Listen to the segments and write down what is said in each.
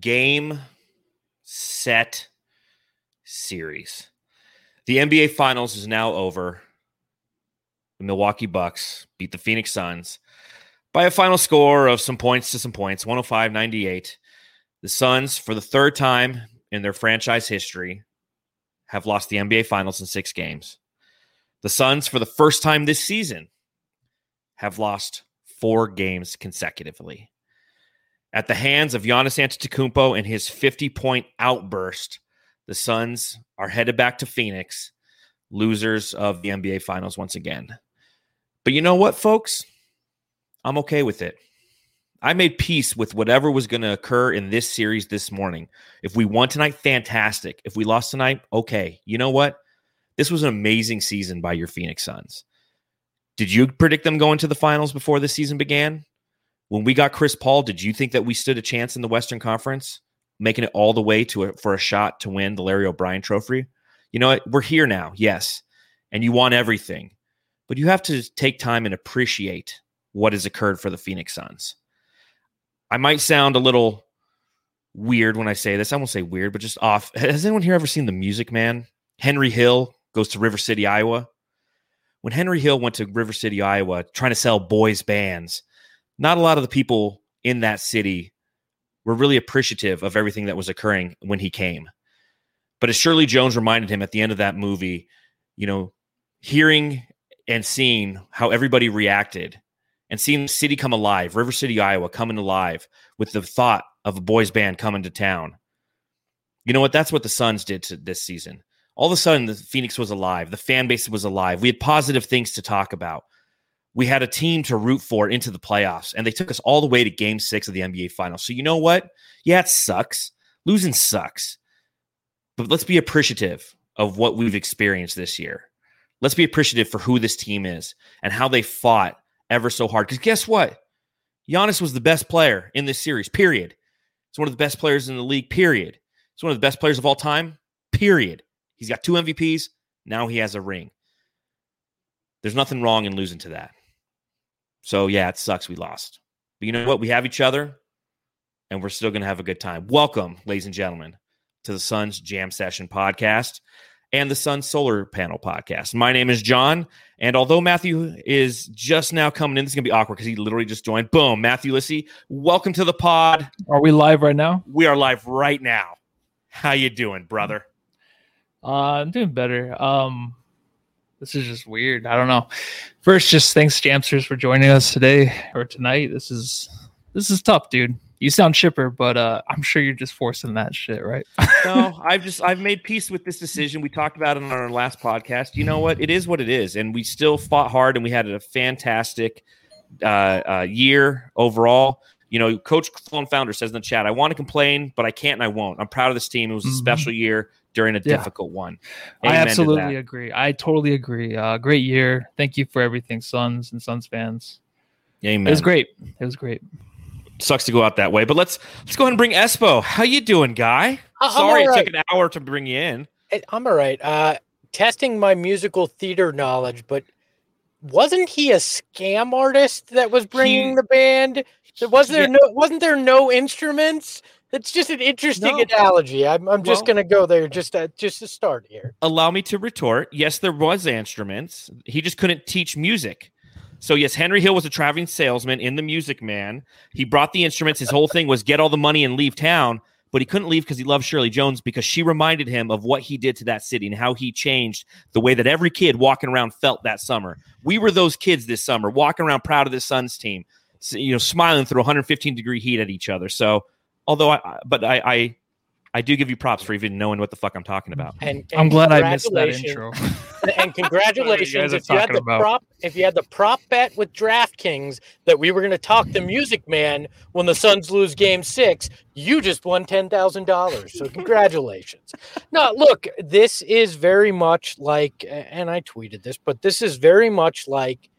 game, set, series. The NBA Finals is now over. The Milwaukee Bucks beat the Phoenix Suns by a final score of some points to some points 105 98. The Suns, for the third time in their franchise history, have lost the NBA Finals in six games. The Suns, for the first time this season, have lost four games consecutively. At the hands of Giannis Antetokounmpo and his 50 point outburst, the Suns are headed back to Phoenix, losers of the NBA Finals once again. But you know what, folks? I'm okay with it. I made peace with whatever was going to occur in this series this morning. If we won tonight, fantastic. If we lost tonight, okay. You know what? This was an amazing season by your Phoenix Suns. Did you predict them going to the finals before the season began? When we got Chris Paul, did you think that we stood a chance in the Western Conference, making it all the way to a, for a shot to win the Larry O'Brien Trophy? You know? We're here now, yes, and you want everything, but you have to take time and appreciate what has occurred for the Phoenix Suns. I might sound a little weird when I say this. I won't say weird, but just off. Has anyone here ever seen The Music Man? Henry Hill goes to River City, Iowa. When Henry Hill went to River City, Iowa, trying to sell boys' bands, not a lot of the people in that city were really appreciative of everything that was occurring when he came. But as Shirley Jones reminded him at the end of that movie, you know, hearing and seeing how everybody reacted and seeing the city come alive, River City, Iowa, coming alive with the thought of a boys' band coming to town. You know what? That's what the Suns did to this season. All of a sudden, the Phoenix was alive. The fan base was alive. We had positive things to talk about. We had a team to root for into the playoffs, and they took us all the way to game six of the NBA Finals. So, you know what? Yeah, it sucks. Losing sucks. But let's be appreciative of what we've experienced this year. Let's be appreciative for who this team is and how they fought ever so hard. Because guess what? Giannis was the best player in this series, period. He's one of the best players in the league, period. He's one of the best players of all time, period. He's got two MVPs. Now he has a ring. There's nothing wrong in losing to that. So, yeah, it sucks we lost. But you know what? We have each other and we're still going to have a good time. Welcome, ladies and gentlemen, to the Suns Jam Session podcast and the Sun Solar Panel podcast. My name is John, and although Matthew is just now coming in, this is gonna be awkward because he literally just joined. Boom, Matthew Lissy, welcome to the pod. Are we live right now? We are live right now. How you doing, brother? Uh, I'm doing better. Um, this is just weird. I don't know. First, just thanks, Jamsters, for joining us today or tonight. This is this is tough, dude you sound chipper, but uh, I'm sure you're just forcing that shit, right? no, I've just I've made peace with this decision. We talked about it on our last podcast. You know what? It is what it is, and we still fought hard, and we had a fantastic uh, uh, year overall. You know, Coach Clone Founder says in the chat, "I want to complain, but I can't and I won't. I'm proud of this team. It was a mm-hmm. special year during a yeah. difficult one." Amen I absolutely agree. I totally agree. Uh, great year. Thank you for everything, Suns and Suns fans. Amen. It was great. It was great sucks to go out that way. But let's let's go ahead and bring Espo. How you doing, guy? Uh, Sorry it took an hour to bring you in. I'm all right. Uh, testing my musical theater knowledge, but wasn't he a scam artist that was bringing he, the band? Was there yeah. no wasn't there no instruments? It's just an interesting no. analogy. I'm, I'm just well, going to go there just to, just to start here. Allow me to retort. Yes, there was instruments. He just couldn't teach music. So yes, Henry Hill was a traveling salesman in the Music Man. He brought the instruments. His whole thing was get all the money and leave town. But he couldn't leave because he loved Shirley Jones because she reminded him of what he did to that city and how he changed the way that every kid walking around felt that summer. We were those kids this summer, walking around proud of the Suns team, you know, smiling through 115 degree heat at each other. So, although I, but I, I I do give you props for even knowing what the fuck I'm talking about. And, and I'm glad I missed that intro. and congratulations you if you had the about. prop if you had the prop bet with DraftKings that we were going to talk the Music Man when the Suns lose Game Six, you just won ten thousand dollars. So congratulations. no, look, this is very much like, and I tweeted this, but this is very much like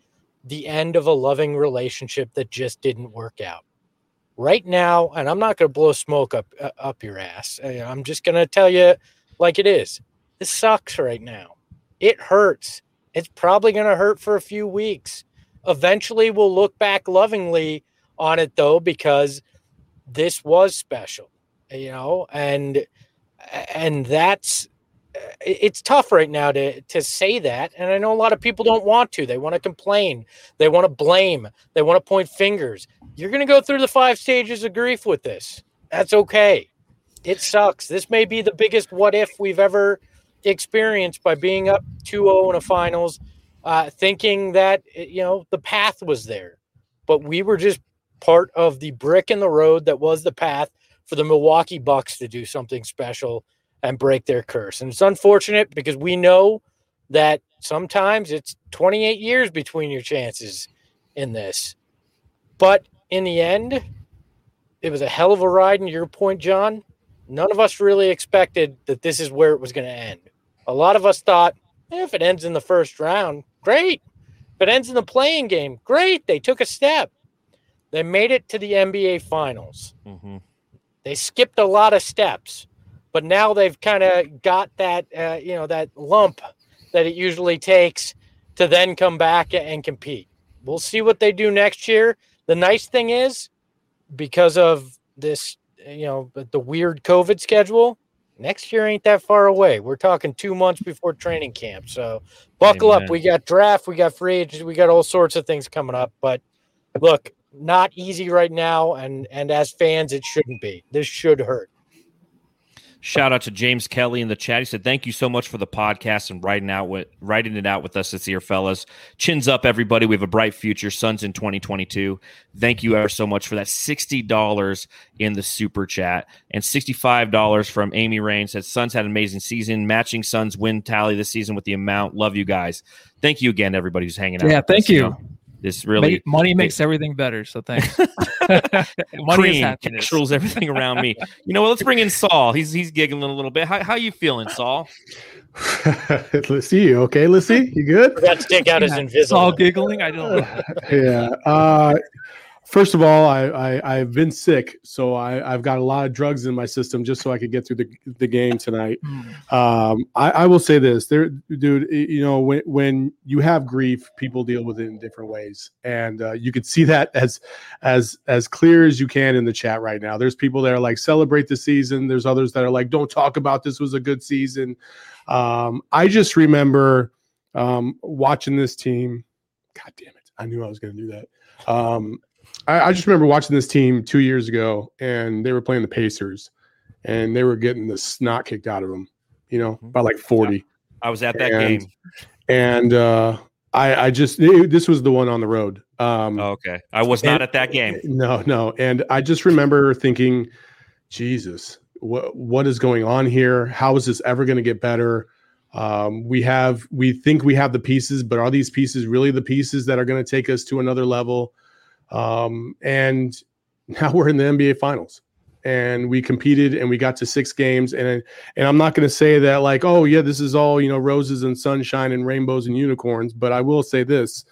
the end of a loving relationship that just didn't work out right now, and I'm not going to blow smoke up uh, up your ass. Uh, I'm just going to tell you like it is. This sucks right now. It hurts. It's probably going to hurt for a few weeks. Eventually, we'll look back lovingly on it though, because this was special. you know, and and that's it's tough right now to to say that and i know a lot of people don't want to. They want to complain. They want to blame. They want to point fingers. You're going to go through the five stages of grief with this. That's okay. It sucks. This may be the biggest what if we've ever experienced by being up 2-0 in a finals uh, thinking that you know the path was there. But we were just part of the brick in the road that was the path for the milwaukee bucks to do something special and break their curse. And it's unfortunate because we know that sometimes it's 28 years between your chances in this. But in the end, it was a hell of a ride. And your point, John, none of us really expected that this is where it was going to end. A lot of us thought, eh, if it ends in the first round, great. If it ends in the play-in game, great. They took a step. They made it to the NBA Finals. Mm-hmm. They skipped a lot of steps but now they've kind of got that uh, you know that lump that it usually takes to then come back and compete. We'll see what they do next year. The nice thing is because of this you know the weird COVID schedule, next year ain't that far away. We're talking two months before training camp. So buckle Amen. up. We got draft, we got free agents, we got all sorts of things coming up. But look, not easy right now, and and as fans, it shouldn't be. This should hurt. Shout out to James Kelly in the chat. He said, "Thank you so much for the podcast and writing out with writing it out with us this year, fellas. Chins up, everybody. We have a bright future. Suns in 2022. Thank you ever so much for that. Sixty dollars in the super chat and sixty five dollars from Amy Rain said, "Suns had an amazing season. Matching Suns win tally this season with the amount. Love you guys. Thank you again, everybody who's hanging out. Yeah, thank us, you. you know? This really money makes it, everything better. So thanks. money controls everything around me. You know what? Let's bring in Saul. He's he's giggling a little bit. How how you feeling, Saul? let's see you. Okay, let's see. You good? That stick out is invisible. Saul giggling. I don't know. yeah. Uh, First of all, I, I have been sick, so I, I've got a lot of drugs in my system just so I could get through the, the game tonight. Hmm. Um, I, I will say this, there, dude. You know, when when you have grief, people deal with it in different ways, and uh, you could see that as as as clear as you can in the chat right now. There's people that are like celebrate the season. There's others that are like don't talk about this was a good season. Um, I just remember um, watching this team. God damn it! I knew I was going to do that. Um, I, I, just remember watching this team two years ago, and they were playing the Pacers, and they were getting the snot kicked out of them. You know, by like forty. I was at that and, game, and uh, I, I just it, this was the one on the road. Um, oh, okay, I was not and, at that game. No, no, and I just remember thinking, Jesus, what what is going on here? How is this ever going to get better? Um, we have we think we have the pieces, but are these pieces really the pieces that are going to take us to another level? Um, and now we're in the NBA Finals, and we competed and we got to six games. And and I'm not going to say that like, oh yeah, this is all you know, roses and sunshine and rainbows and unicorns. But I will say this: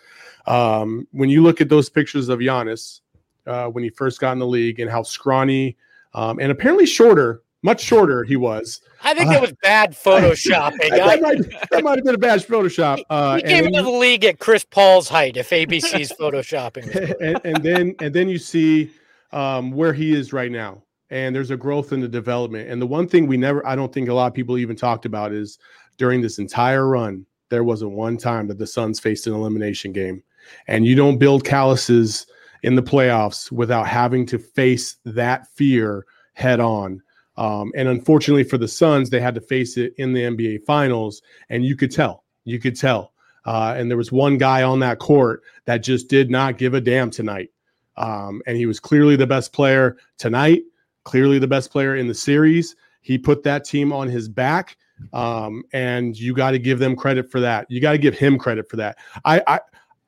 um, when you look at those pictures of Giannis uh, when he first got in the league and how scrawny um, and apparently shorter much shorter he was. I think that uh, was bad photoshopping. that, might, that might have been a bad Photoshop. Uh, he came into the league at Chris Paul's height if ABC's photoshopping. and, and, then and then you see um, where he is right now, and there's a growth in the development. And the one thing we never, I don't think a lot of people even talked about is during this entire run, there wasn't one time that the Suns faced an elimination game, and you don't build calluses in the playoffs without having to face that fear head on um, and unfortunately for the Suns, they had to face it in the NBA Finals, and you could tell. You could tell. Uh, and there was one guy on that court that just did not give a damn tonight. Um, and he was clearly the best player tonight, clearly the best player in the series. He put that team on his back, um, and you got to give them credit for that. You got to give him credit for that. I, I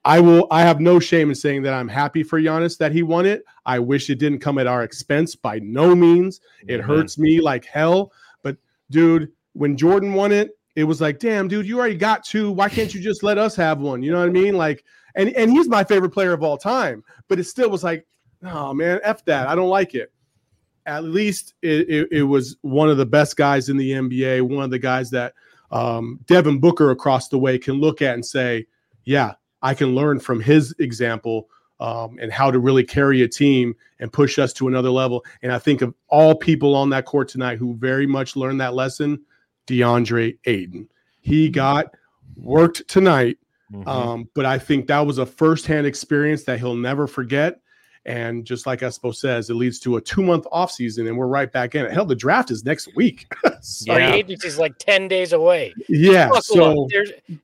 I will. I have no shame in saying that I'm happy for Giannis that he won it. I wish it didn't come at our expense. By no means, it mm-hmm. hurts me like hell. But dude, when Jordan won it, it was like, damn, dude, you already got two. Why can't you just let us have one? You know what I mean? Like, and and he's my favorite player of all time. But it still was like, oh man, f that. I don't like it. At least it, it, it was one of the best guys in the NBA. One of the guys that um, Devin Booker across the way can look at and say, yeah, I can learn from his example um, and how to really carry a team and push us to another level. And I think of all people on that court tonight who very much learned that lesson, DeAndre Ayton. He mm-hmm. got worked tonight, mm-hmm. um, but I think that was a firsthand experience that he'll never forget. And just like Espo says, it leads to a two month off season, and we're right back in it. Hell, the draft is next week. so, yeah, is like ten days away. Yeah, so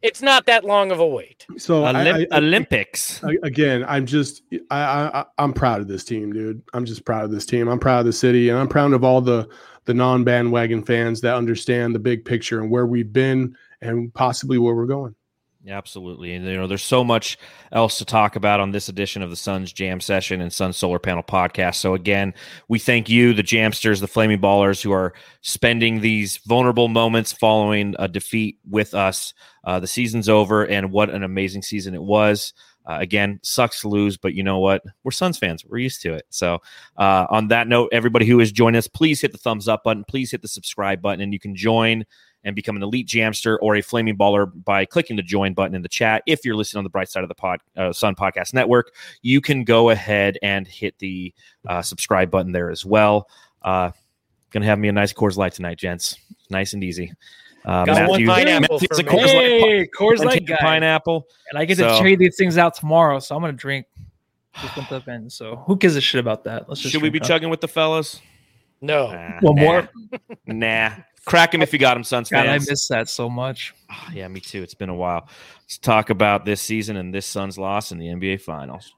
it's not that long of a wait. So Olymp- I, I, Olympics I, again. I'm just I, I I'm proud of this team, dude. I'm just proud of this team. I'm proud of the city, and I'm proud of all the the non bandwagon fans that understand the big picture and where we've been and possibly where we're going. Absolutely. And, you know, there's so much else to talk about on this edition of the Suns Jam Session and Sun Solar Panel podcast. So, again, we thank you, the Jamsters, the Flaming Ballers, who are spending these vulnerable moments following a defeat with us. Uh, the season's over, and what an amazing season it was. Uh, again, sucks to lose, but you know what? We're Suns fans. We're used to it. So, uh, on that note, everybody who has joined us, please hit the thumbs up button. Please hit the subscribe button, and you can join and become an elite jamster or a flaming baller by clicking the join button in the chat. If you're listening on the Bright Side of the Pod uh, Sun Podcast Network, you can go ahead and hit the uh, subscribe button there as well. Uh, gonna have me a nice Coors Light tonight, gents. Nice and easy. Uh, Got Matthew, one pineapple Matthew's a Coors hey, Light, Coors Light guy. pineapple, and I get so, to trade these things out tomorrow, so I'm gonna drink. Just end. So who gives a shit about that? Let's just should we be up. chugging with the fellas? No. Nah, One nah, more. nah. Crack him if you got him, Suns God, I miss that so much. Oh, yeah, me too. It's been a while. Let's talk about this season and this Suns loss in the NBA Finals.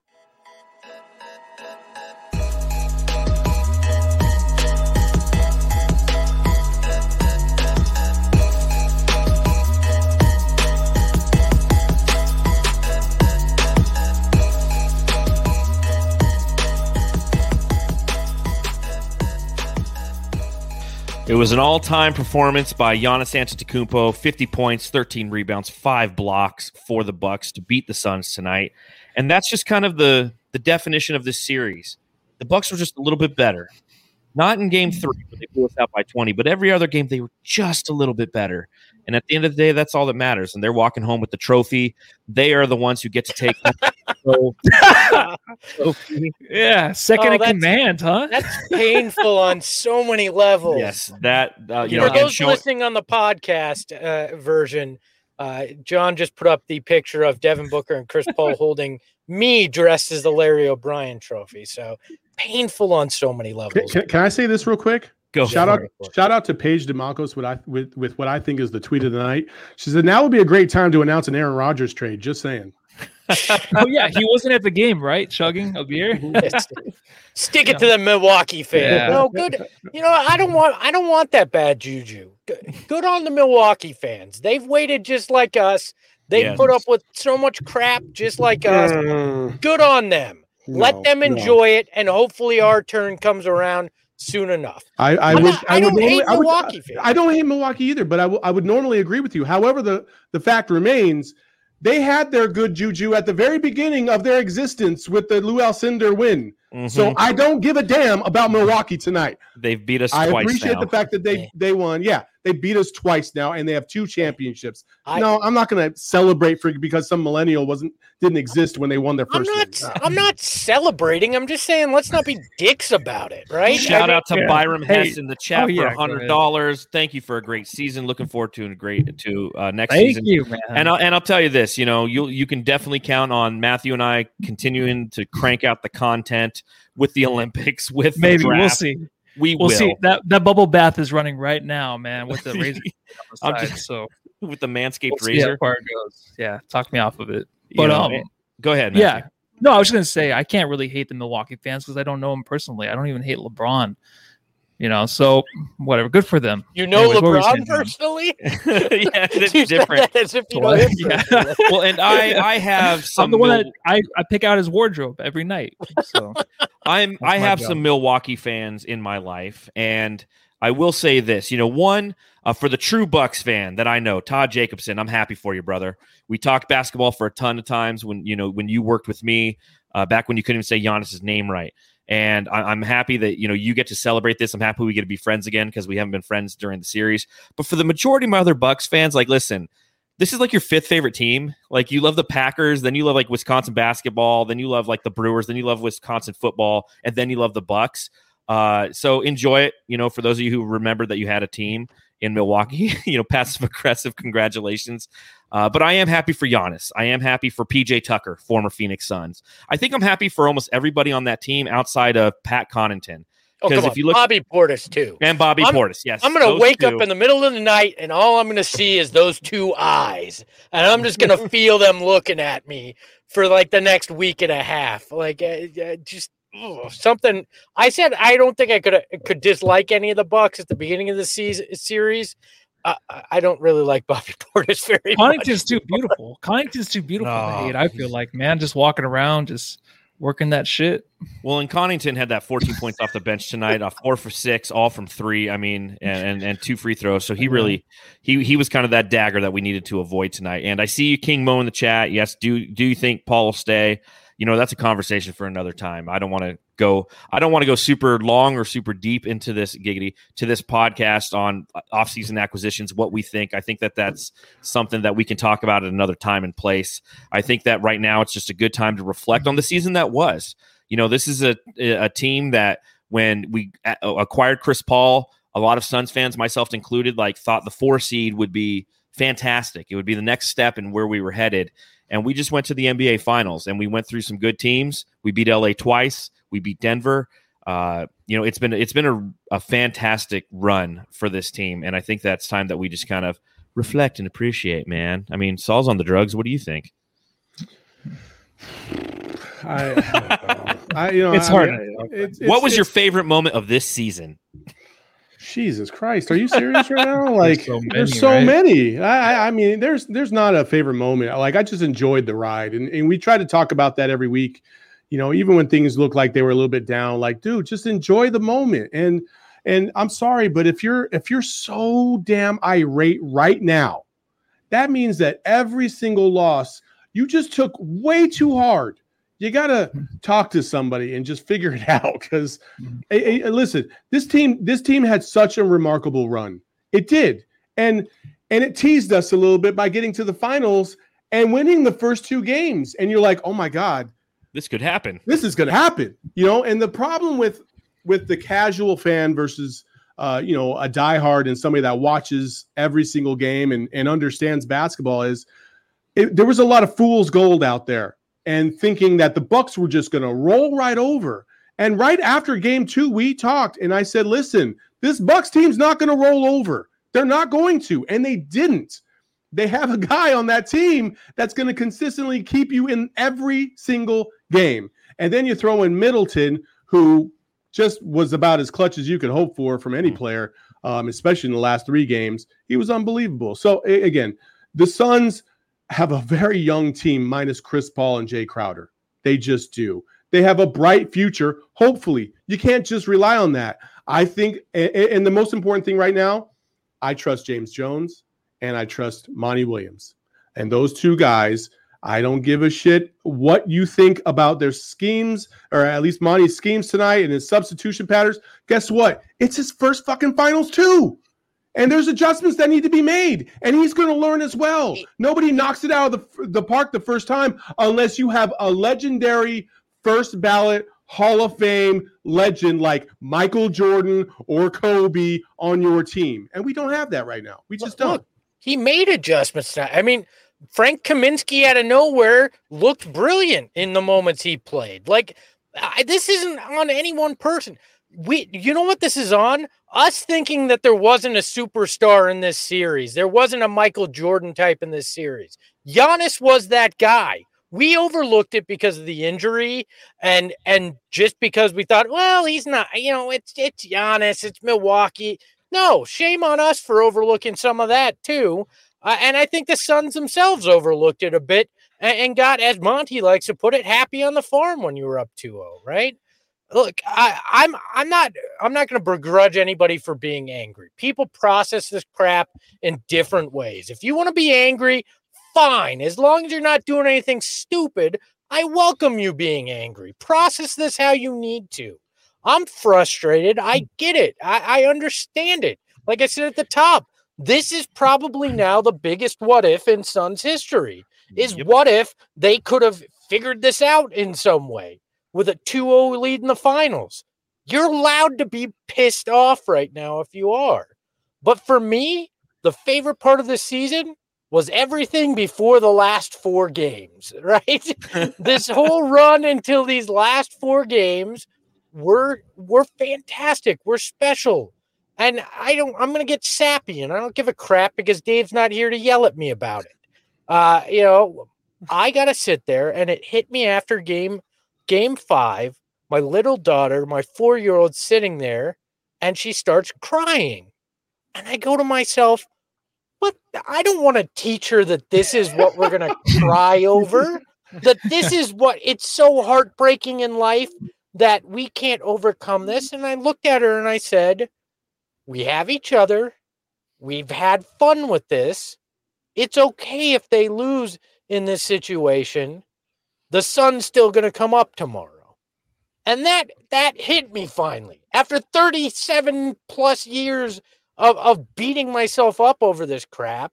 It was an all-time performance by Giannis Antetokounmpo, 50 points, 13 rebounds, 5 blocks for the Bucks to beat the Suns tonight. And that's just kind of the the definition of this series. The Bucks were just a little bit better. Not in game 3 when they blew us out by 20, but every other game they were just a little bit better. And at the end of the day, that's all that matters. And they're walking home with the trophy. They are the ones who get to take the trophy. Yeah, second oh, in command, huh? That's painful on so many levels. Yes, that uh, you know for know, those show- listening on the podcast uh, version, uh, John just put up the picture of Devin Booker and Chris Paul holding me dressed as the Larry O'Brien trophy. So painful on so many levels. Can, can I say this real quick? Go shout out shout out to Paige DeMalcos with I with, with what I think is the tweet of the night. She said now would be a great time to announce an Aaron Rodgers trade. Just saying. oh yeah, he wasn't at the game, right? Chugging a beer. Stick it yeah. to the Milwaukee fans. Yeah. No good. You know, I don't want I don't want that bad juju. Good on the Milwaukee fans. They've waited just like us. They yes. put up with so much crap just like us. Mm. Good on them. No, Let them enjoy no. it, and hopefully our turn comes around soon enough. I, I would. Not, I, I, would don't hate I would, Milwaukee. I, I don't hate Milwaukee either, but I, w- I would normally agree with you. However, the the fact remains they had their good juju at the very beginning of their existence with the Lew Alcindor win. Mm-hmm. So I don't give a damn about Milwaukee tonight. They've beat us. I appreciate now. the fact that they they won. Yeah, they beat us twice now, and they have two championships. I, no, I'm not going to celebrate for because some millennial wasn't didn't exist when they won their 1st I'm not. I'm not celebrating. I'm just saying let's not be dicks about it, right? Shout I mean, out to yeah. Byram hey. Hess in the chat oh, yeah, for hundred dollars. Thank you for a great season. Looking forward to a great to uh, next Thank season. you, man. And I'll, and I'll tell you this. You know, you you can definitely count on Matthew and I continuing to crank out the content with the Olympics. With maybe we'll see. We we'll see. That that bubble bath is running right now, man. With the razor. I'm just, so with the manscaped we'll razor. part goes. Yeah, talk me off of it. But you know, um, go ahead. Matthew. Yeah. No, I was just gonna say I can't really hate the Milwaukee fans because I don't know them personally. I don't even hate LeBron. You know, so whatever. Good for them. You know Anyways, LeBron personally? yeah, it's different. As if you know yeah. well, and I, I have some. I'm the one Mil- that I, I pick out his wardrobe every night. So I'm, I have job. some Milwaukee fans in my life, and I will say this. You know, one uh, for the true Bucks fan that I know, Todd Jacobson. I'm happy for you, brother. We talked basketball for a ton of times when you know when you worked with me uh, back when you couldn't even say Giannis's name right. And I, am happy that you know you get to celebrate this. I'm happy we get to be friends again because we haven't been friends during the series. But for the majority of my other Bucks fans, like, listen, this is like your fifth favorite team. Like you love the Packers, then you love like Wisconsin basketball, then you love like the Brewers, then you love Wisconsin football, and then you love the Bucks. Uh, so enjoy it. You know, for those of you who remember that you had a team in Milwaukee, you know, passive aggressive congratulations. Uh, but I am happy for Giannis. I am happy for PJ Tucker, former Phoenix Suns. I think I'm happy for almost everybody on that team outside of Pat Connaughton. Oh, if you look, Bobby Portis too, and Bobby I'm, Portis, yes. I'm going to wake two. up in the middle of the night, and all I'm going to see is those two eyes, and I'm just going to feel them looking at me for like the next week and a half. Like, uh, uh, just oh, something. I said I don't think I could uh, could dislike any of the Bucks at the beginning of the season series. Uh, I don't really like Bobby Portis very Connaughton's much. too beautiful. Connaughton's too beautiful no. I feel like man, just walking around, just working that shit. Well, and Connaughton had that 14 points off the bench tonight, off four for six, all from three. I mean, and, and, and two free throws. So he really he he was kind of that dagger that we needed to avoid tonight. And I see you, King Mo, in the chat. Yes, do do you think Paul will stay? You know, that's a conversation for another time. I don't want to go I don't want to go super long or super deep into this giggity to this podcast on uh, off-season acquisitions what we think. I think that that's something that we can talk about at another time and place. I think that right now it's just a good time to reflect on the season that was. You know, this is a a team that when we uh, acquired Chris Paul, a lot of Suns fans, myself included, like thought the 4 seed would be fantastic. It would be the next step in where we were headed. And we just went to the NBA finals and we went through some good teams. We beat LA twice. We beat Denver. Uh, you know, it's been it's been a, a fantastic run for this team, and I think that's time that we just kind of reflect and appreciate. Man, I mean, Saul's on the drugs. What do you think? I, I you know, it's I hard. Mean, it's, it's, what was your favorite moment of this season? Jesus Christ, are you serious right now? Like, there's so many. There's so right? many. I, I mean, there's there's not a favorite moment. Like, I just enjoyed the ride, and, and we try to talk about that every week you know, even when things look like they were a little bit down, like, dude, just enjoy the moment. And and I'm sorry, but if you're if you're so damn irate right now, that means that every single loss you just took way too hard. You gotta talk to somebody and just figure it out. Because hey, hey, listen, this team this team had such a remarkable run. It did, and and it teased us a little bit by getting to the finals and winning the first two games. And you're like, oh my god, this could happen. This is going to happen, you know. And the problem with with the casual fan versus uh, you know a diehard and somebody that watches every single game and and understands basketball is it, there was a lot of fool's gold out there and thinking that the Bucks were just going to roll right over. And right after game two, we talked, and I said, "Listen, this Bucks team's not going to roll over. They're not going to," and they didn't they have a guy on that team that's going to consistently keep you in every single game. And then you throw in Middleton, who just was about as clutch as you could hope for from any hmm. player, um, especially in the last three games. He was unbelievable. So, again, the Suns have a very young team minus Chris Paul and Jae Crowder. They just do. They have a bright future, hopefully. You can't just rely on that. I think, and the most important thing right now, I trust James Jones and I trust Monty Williams. And those two guys, I don't give a shit what you think about their schemes, or at least Monty's schemes tonight and his substitution patterns. Guess what? It's his first fucking finals, too. And there's adjustments that need to be made, and he's going to learn as well. Nobody knocks it out of the, the park the first time unless you have a legendary first ballot Hall of Fame legend like Michael Jordan or Kobe on your team. And we don't have that right now. We just look, don't. Look, he made adjustments. I mean, Frank Kaminsky out of nowhere looked brilliant in the moments he played. Like I, this isn't on any one person. We, you know what this is on? Us thinking that there wasn't a superstar in this series. There wasn't a Michael Jordan type in this series. Giannis was that guy. We overlooked it because of the injury and and just because we thought, well, he's not, you know, it's it's Giannis, it's Milwaukee. No, shame on us for overlooking some of that too. Uh, and I think the Suns themselves overlooked it a bit and, and, got, as Monty likes to put it, happy on the farm when you were up 2-0, right? Look, I, I'm I'm not I'm not going to begrudge anybody for being angry. People process this crap in different ways. If you want to be angry, fine. As long as you're not doing anything stupid, I welcome you being angry. Process this how you need to. I'm frustrated. I mm. get it. I, I understand it. Like I said at the top, This is probably mm. now the biggest what if in Suns history. Is yep. what if they could have figured this out in some way with a 2-0 lead in the finals? You're allowed to be pissed off right now if you are. But for me, the favorite part of the season was everything before the last four games, right? this whole run until these last four games were were fantastic. We're special. And I don't I'm gonna get sappy and I don't give a crap because Dave's not here to yell at me about it. Uh, you know, I gotta sit there and it hit me after game game five. My little daughter, my four-year-old sitting there, and she starts crying. And I go to myself, what I don't want to teach her that this is what we're gonna cry over. That this is what it's so heartbreaking in life that we can't overcome this. And I looked at her and I said, We have each other. We've had fun with this. It's okay if they lose in this situation. The sun's still going to come up tomorrow. And that that hit me finally. After 37 plus years of, of beating myself up over this crap,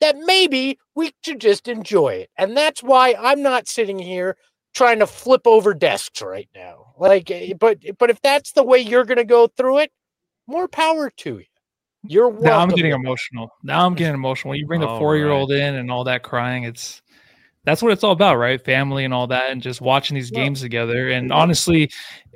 that maybe we should just enjoy it. And that's why I'm not sitting here trying to flip over desks right now. Like, eh, but but if that's the way you're going to go through it, more power to you. You're now I'm getting emotional. Now I'm getting emotional. When you bring the four year old right. in and all that crying, it's that's what it's all about, right? Family and all that, and just watching these well, games together. And honestly,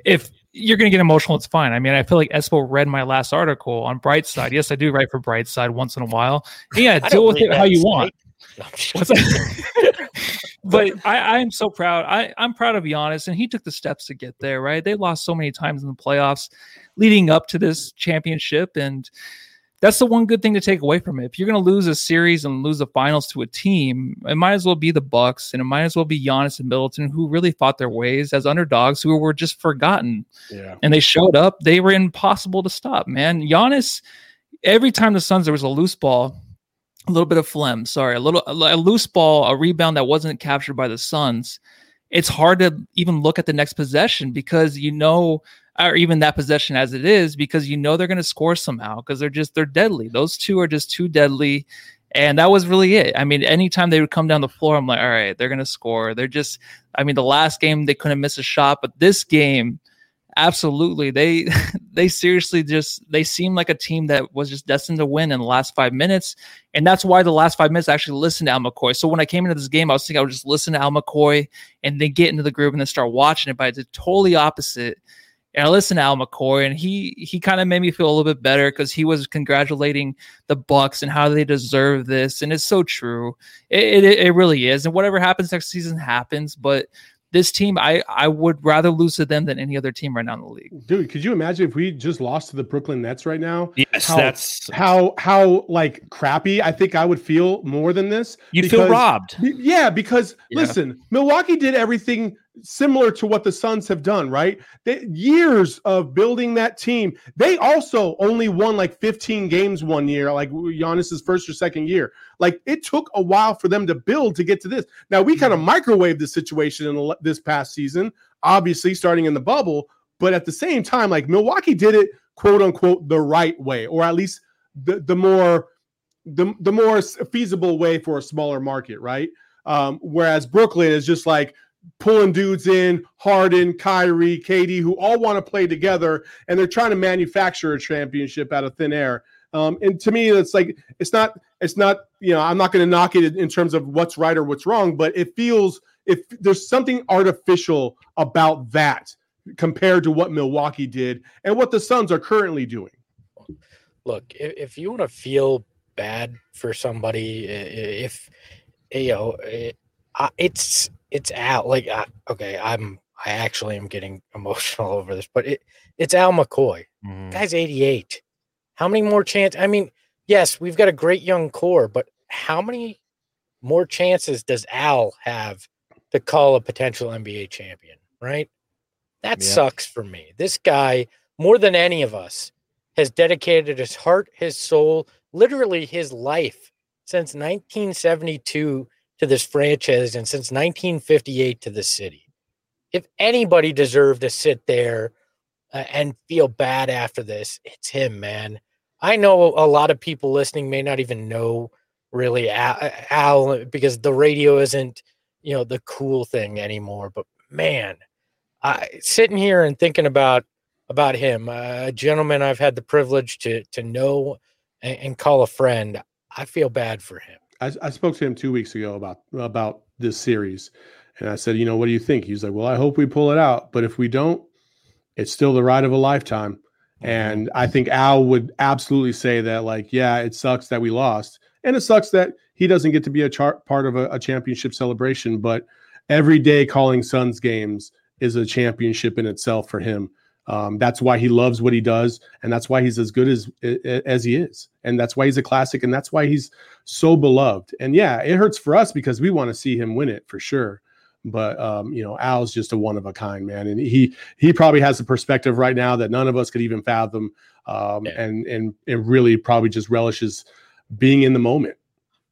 if you're going to get emotional, it's fine. I mean, I feel like Espo read my last article on Brightside. Yes, I do write for Brightside once in a while. Yeah, deal with it how you want. but I, I am so proud. I, I'm proud of Giannis, and he took the steps to get there. Right? They lost so many times in the playoffs, leading up to this championship, and that's the one good thing to take away from it. If you're going to lose a series and lose the finals to a team, it might as well be the Bucks, and it might as well be Giannis and Middleton, who really fought their ways as underdogs, who were just forgotten. Yeah. And they showed up. They were impossible to stop. Man, Giannis. Every time the Suns there was a loose ball, a little bit of phlegm. Sorry, a little a loose ball, a rebound that wasn't captured by the Suns. It's hard to even look at the next possession because you know, or even that possession as it is, because you know they're going to score somehow because they're just they're deadly. Those two are just too deadly, and that was really it. I mean, anytime they would come down the floor, I'm like, all right, they're going to score. They're just, I mean, the last game they couldn't miss a shot, but this game absolutely they they seriously just they seem like a team that was just destined to win in the last five minutes and that's why the last five minutes I actually listened to al mccoy so when i came into this game i was thinking i would just listen to al mccoy and then get into the group and then start watching it but i did totally opposite and I listened to Al McCoy, and he he kind of made me feel a little bit better because he was congratulating the Bucks and how they deserve this, and it's so true. It, it, it really is, and whatever happens next season happens. But this team, I I would rather lose to them than any other team right now in the league. Dude, could you imagine if we just lost to the Brooklyn Nets right now? Yes, how, that's how how like crappy I think I would feel more than this. You'd feel robbed. Yeah, because yeah. listen, Milwaukee did everything similar to what the Suns have done, right? They, years of building that team. They also only won like 15 games one year, like Giannis's first or second year. Like it took a while for them to build to get to this. Now we kind of mm-hmm. microwaved the situation in this past season, obviously starting in the bubble, but at the same time, like Milwaukee did it quote unquote the right way, or at least the the more the, the more feasible way for a smaller market, right? Um, whereas Brooklyn is just like pulling dudes in, Harden, Kyrie, KD, who all want to play together, and they're trying to manufacture a championship out of thin air. Um, and to me, it's like it's not it's not you know I'm not going to knock it in terms of what's right or what's wrong, but it feels if there's something artificial about that compared to what Milwaukee did and what the Suns are currently doing. Look, if you want to feel bad for somebody, if you know, it's it's Al. Like, uh, okay, I'm I actually am getting emotional over this, but it it's Al McCoy. Mm. Guy's 88. How many more chance? I mean, yes, we've got a great young core, but how many more chances does Al have to call a potential NBA champion? Right? That yeah. sucks for me. This guy, more than any of us, has dedicated his heart, his soul, literally his life since 1972 to this franchise and since 1958 to the city. If anybody deserved to sit there uh, and feel bad after this, it's him, man. I know a lot of people listening may not even know really Al because the radio isn't, you know, the cool thing anymore. But man, I sitting here and thinking about about him, a gentleman I've had the privilege to to know and, and call a friend. I feel bad for him. I, I spoke to him two weeks ago about about this series, and I said, you know, what do you think? He's like, well, I hope we pull it out, but if we don't, it's still the ride of a lifetime. Mm-hmm. And I think Al would absolutely say that, like, yeah, it sucks that we lost, and it sucks that he doesn't get to be a char- part of a, a championship celebration. But every day calling Suns games is a championship in itself for him. Um, that's why he loves what he does, and that's why he's as good as as he is, and that's why he's a classic, and that's why he's so beloved. And yeah, it hurts for us because we want to see him win it for sure. But um, you know, Al's just a one of a kind man, and he he probably has a perspective right now that none of us could even fathom, um, yeah. and and and really probably just relishes being in the moment.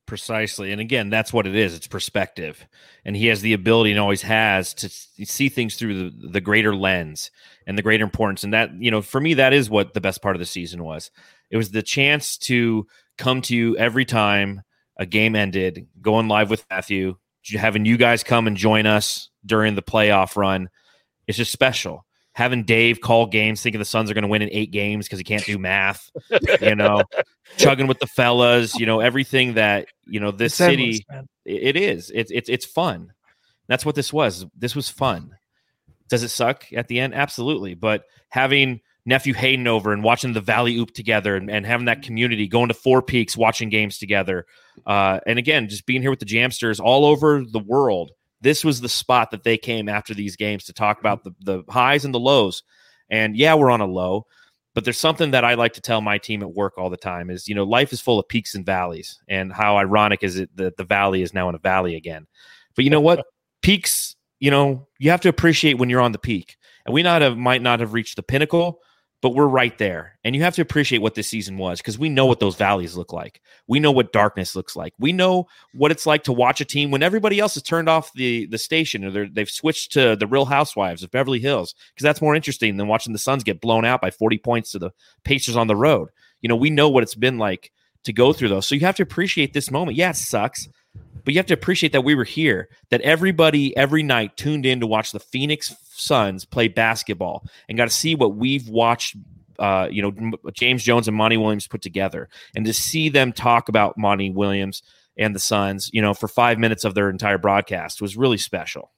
Precisely. And again, that's what it is. It's perspective. And he has the ability and always has to see things through the, the greater lens and the greater importance. And that, you know, for me, that is what the best part of the season was. It was the chance to come to you every time a game ended, going live with Matthew, having you guys come and join us during the playoff run. It's just special having Dave call games, thinking the Suns are going to win in eight games because he can't do math, you know, chugging with the fellas, you know, everything that you know this it's city. Endless, it is. It's it's it's fun. That's what this was. This was fun. Does it suck at the end? Absolutely. But having nephew Hayden over and watching the Valley Oop together and, and having that community, going to Four Peaks, watching games together, uh, and again, just being here with the Jamsters all over the world this was the spot that they came after these games to talk about the, the highs and the lows. And yeah, we're on a low, but there's something that I like to tell my team at work all the time is, you know, life is full of peaks and valleys. And how ironic is it that the valley is now in a valley again? But you know what? peaks, you know, you have to appreciate when you're on the peak. And we not have might not have reached the pinnacle, but we're right there. And you have to appreciate what this season was because we know what those valleys look like. We know what darkness looks like. We know what it's like to watch a team when everybody else has turned off the the station or they've switched to the Real Housewives of Beverly Hills because that's more interesting than watching the Suns get blown out by 40 points to the Pacers on the road. You know, we know what it's been like to go through those. So you have to appreciate this moment. Yeah, it sucks. But you have to appreciate that we were here, that everybody every night tuned in to watch the Phoenix Suns play basketball and got to see what we've watched uh, you know, James Jones and Monty Williams put together, and to see them talk about Monty Williams and the Suns, you know, for five minutes of their entire broadcast was really special.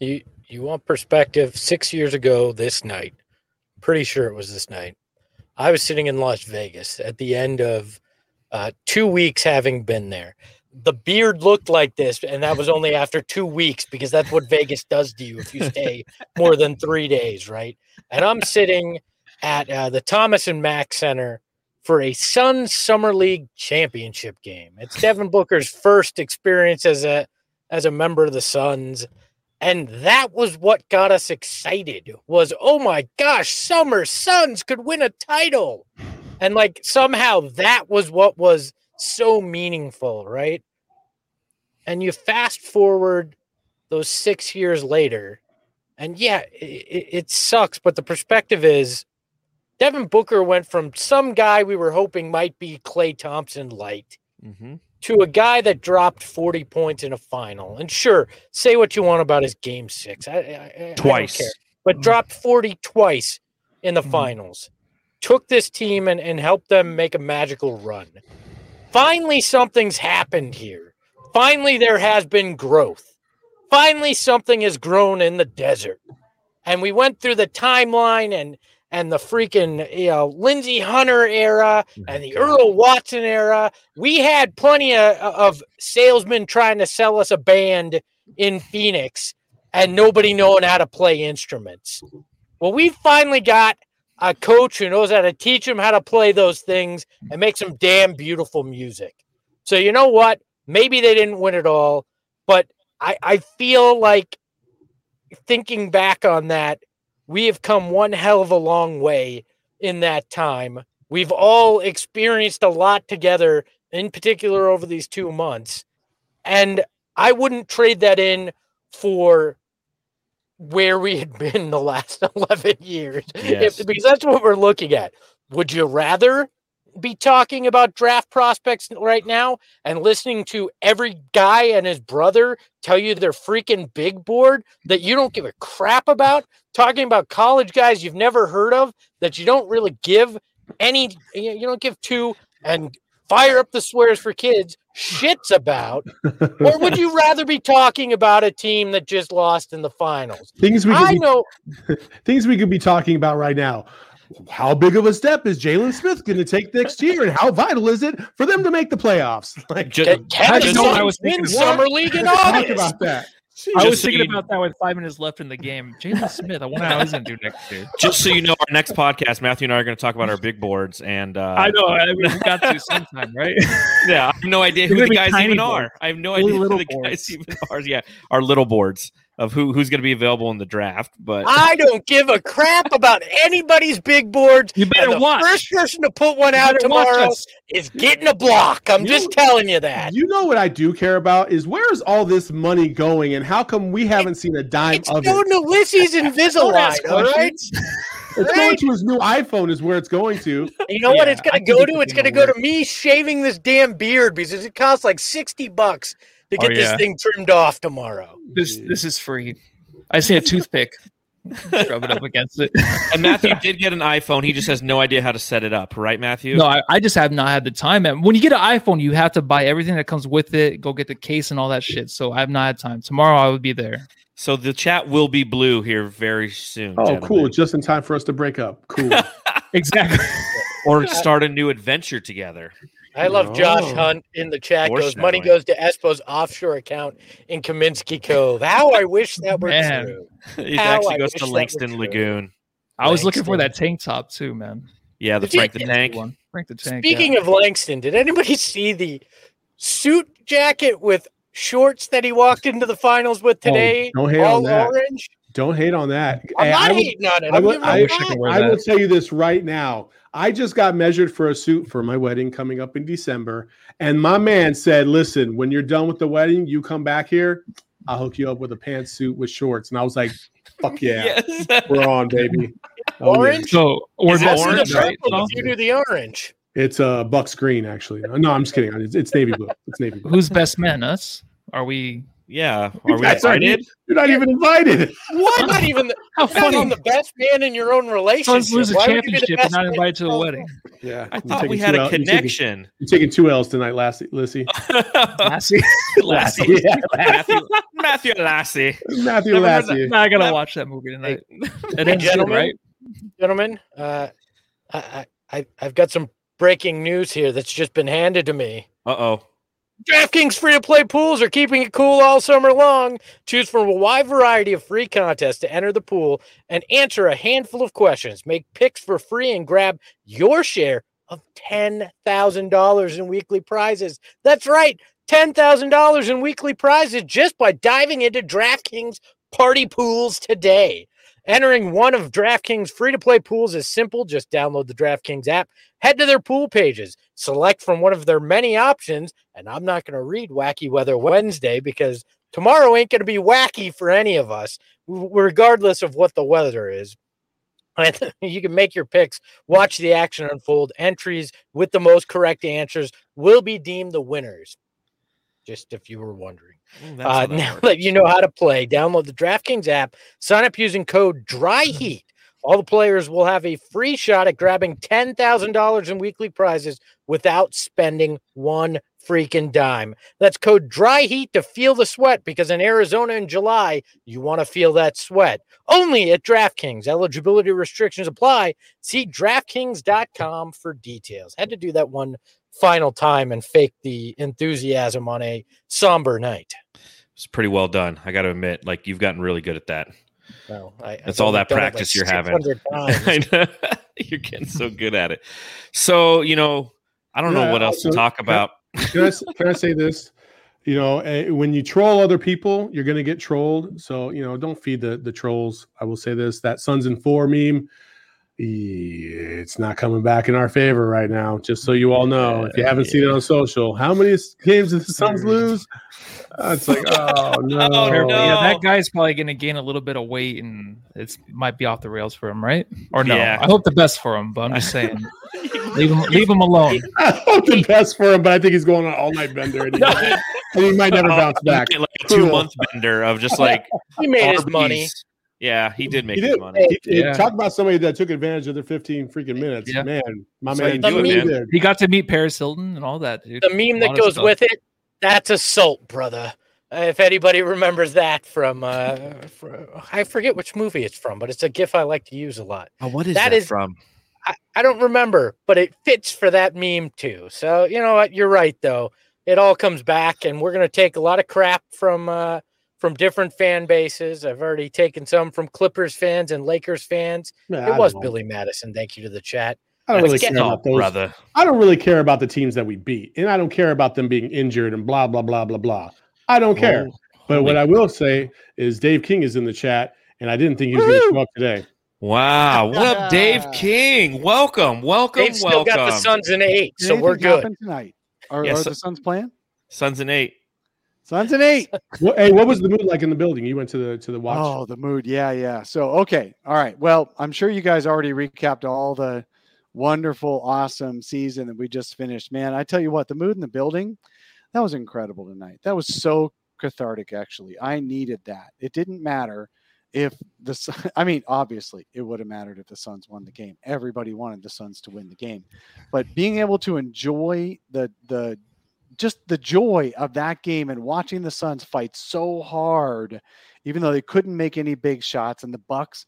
You you want perspective? Six years ago, this night, pretty sure it was this night. I was sitting in Las Vegas at the end of uh, two weeks having been there, the beard looked like this, and that was only after two weeks because that's what Vegas does to you if you stay more than three days, right? And I'm sitting at uh, the Thomas and Mack Center for a Suns Summer League championship game. It's Devin Booker's first experience as a as a member of the Suns. And that was what got us excited was, oh my gosh, Summer Suns could win a title. And like somehow that was what was so meaningful, right? And you fast forward those six years later, and yeah, it, it, sucks, but the perspective is Devin Booker went from some guy we were hoping might be Klay Thompson light mm-hmm. to a guy that dropped 40 points in a final. And sure, say what you want about his game six. I, I, twice. I but mm-hmm. dropped 40 twice in the mm-hmm. finals. Took this team and, and helped them make a magical run finally something's happened here. Finally, there has been growth. Finally, something has grown in the desert. And we went through the timeline and and the freaking you know Lindsey Hunter era oh and the Earl Watson era. We had plenty of, of salesmen trying to sell us a band in Phoenix and nobody knowing how to play instruments. Well, we finally got a coach who knows how to teach them how to play those things and make some damn beautiful music. So you know what? Maybe they didn't win it all, but I, I feel like thinking back on that, we have come one hell of a long way in that time. We've all experienced a lot together, in particular over these two months. And I wouldn't trade that in for where we had been the last 11 years yes. if, because that's what we're looking at. Would you rather be talking about draft prospects right now and listening to every guy and his brother tell you their freaking big board that you don't give a crap about? Talking about college guys you've never heard of that you don't really give any, you don't give two and fire up the swears for kids shits about, or would you rather be talking about a team that just lost in the finals? Things we I be, know things we could be talking about right now. How big of a step is Jalen Smith going to take next year, and how vital is it for them to make the playoffs? Like, just, can, can I was thinking summer league in August. About that. I was thinking so about that with five minutes left in the game. Jalen Smith, I wonder how he's going to do next year. Just so you know, our next podcast, Matthew and I are going to talk about our big boards. And uh, I know I mean, we got to sometime, right? yeah, I have no idea who the guys even boards. are. I have no really idea who the boards. guys even are. Yeah, our little boards of who who's going to be available in the draft. But I don't give a crap about anybody's big boards. You better the watch. First person to put one out tomorrow is getting a block. I'm you just telling you that. You know what I do care about is where's all this money going, and how come we haven't seen a dime it's of going it? to Ulysses Invisalign, all right? It's going to his new iPhone, is where it's going to. You know yeah, what it's going to go to? It's going to go to me shaving this damn beard because it costs like sixty bucks to oh, get oh, yeah. this thing trimmed off tomorrow. This this is free. I see a toothpick. Rub it up against it. and Matthew did get an iPhone. He just has no idea how to set it up, right, Matthew? No, I, I just have not had the time. And when you get an iPhone, you have to buy everything that comes with it, go get the case and all that shit. So I have not had time. Tomorrow I would be there. So the chat will be blue here very soon. Oh, gentlemen. cool. Just in time for us to break up. Cool. exactly. or start a new adventure together. I love Josh oh. Hunt in the chat. Goes money goes to Espo's offshore account in Kaminsky Cove. How I wish that were man. true. It actually I goes to Langston Lagoon. I was looking for that tank top too, man. Yeah, the Frank the Tank one. Frank the Tank. Speaking yeah. of Langston, did anybody see the suit jacket with shorts that he walked into the finals with oh, today? Oh, don't hate on that. orange. Don't hate on that. I'm hey, not I hating on it. I, will, I, I, I will tell you this right now. I just got measured for a suit for my wedding coming up in December. And my man said, Listen, when you're done with the wedding, you come back here. I'll hook you up with a pantsuit with shorts. And I was like, Fuck yeah. yes. We're on, baby. Oh, orange? Yeah. So, or orange, right? You do the orange. It's a uh, Bucks green, actually. No, I'm just kidding. It's, it's navy blue. It's navy blue. Who's best man? Us? Are we yeah. Are we invited? You're not even invited. What? not even the, How funny. Even the best man in your own relationship. Let's lose a Why championship and not invited to a wedding. Yeah. I thought we had a L- connection. You're taking, you're taking, two L's tonight, Lassie. Lissy. Lassie. Lassie. yeah, Matthew, Matthew Lassie. Matthew Lassie. I gotta watch that movie tonight. Hey, gentlemen, right? Gentlemen, uh, I, I, I've got some breaking news here that's just been handed to me. Uh oh. DraftKings free to play pools are keeping it cool all summer long. Choose from a wide variety of free contests to enter the pool and answer a handful of questions. Make picks for free and grab your share of $10,000 in weekly prizes. That's right, $10,000 in weekly prizes just by diving into DraftKings party pools today. Entering one of DraftKings free to play pools is simple. Just download the DraftKings app, head to their pool pages, select from one of their many options. And I'm not going to read Wacky Weather Wednesday because tomorrow ain't going to be wacky for any of us, regardless of what the weather is. you can make your picks, watch the action unfold. Entries with the most correct answers will be deemed the winners. Just if you were wondering. Uh, now works. that you know how to play, download the DraftKings app, sign up using code DRYHEAT. All the players will have a free shot at grabbing $10,000 in weekly prizes without spending one freaking dime. That's code dry heat to feel the sweat because in Arizona in July, you want to feel that sweat. Only at DraftKings. Eligibility restrictions apply. See DraftKings.com for details. Had to do that one final time and fake the enthusiasm on a somber night. It's pretty well done. I got to admit, like you've gotten really good at that. Well, I, That's all that practice like you're having. you're getting so good at it. So you know, I don't yeah, know what else to talk about. Can I, can I say this? You know, when you troll other people, you're going to get trolled. So you know, don't feed the the trolls. I will say this: that Suns and four meme it's not coming back in our favor right now. Just so you all know, if you haven't seen it on social, how many games did the Suns lose? Uh, it's like, oh no. oh no. Yeah, that guy's probably going to gain a little bit of weight, and it might be off the rails for him, right? Or no? Yeah. I hope the best for him, but I'm just saying. leave him, leave him alone. I hope the best for him, but I think he's going on all night bender, and he, might, and he might never bounce back. Like a two month bender of just like he made his money. Yeah, he did make He his did. money. He- he- Yeah. Talk about somebody that took advantage of their 15 freaking minutes. Yeah. Man, my That's how you man, do it, man. He got to meet Paris Hilton and all that, dude. The meme that goes stuff. with it, that's assault, brother. Uh, if anybody remembers that from, uh, fr- I forget which movie it's from, but it's a GIF I like to use a lot. Oh, what is That that, is- from? I, I don't remember, but it fits for that meme too. So you know what? You're right, though. It all comes back, and we're gonna take a lot of crap from uh, from different fan bases. I've already taken some from Clippers fans and Lakers fans. Man, It was know. Billy Madison. Thank you to the chat. I don't really Let's care get- about those. brother. I don't really care about the teams that we beat, and I don't care about them being injured and blah blah blah blah blah. I don't oh, care. Oh, But what holy- I will say is Dave King is in the chat, and I didn't think he was going to show up today. Wow. What up, Dave King? Welcome. Welcome. They've still got the Suns in eight, Did so we're anything good. happen tonight. Are, Yes, are so- the Suns playing? Suns and eight. Suns and eight. What, hey, what was the mood like in the building? You went to the to the watch. Oh, the mood. Yeah, yeah. So, okay. All right. Well, I'm sure you guys already recapped all the wonderful, awesome season that we just finished. Man, I tell you what, the mood in the building, that was incredible tonight. That was so cathartic, actually. I needed that. It didn't matter if the, I mean, obviously, it would have mattered if the Suns won the game. Everybody wanted the Suns to win the game. But being able to enjoy the, the, just the joy of that game and watching the Suns fight so hard, even though they couldn't make any big shots, and the Bucks,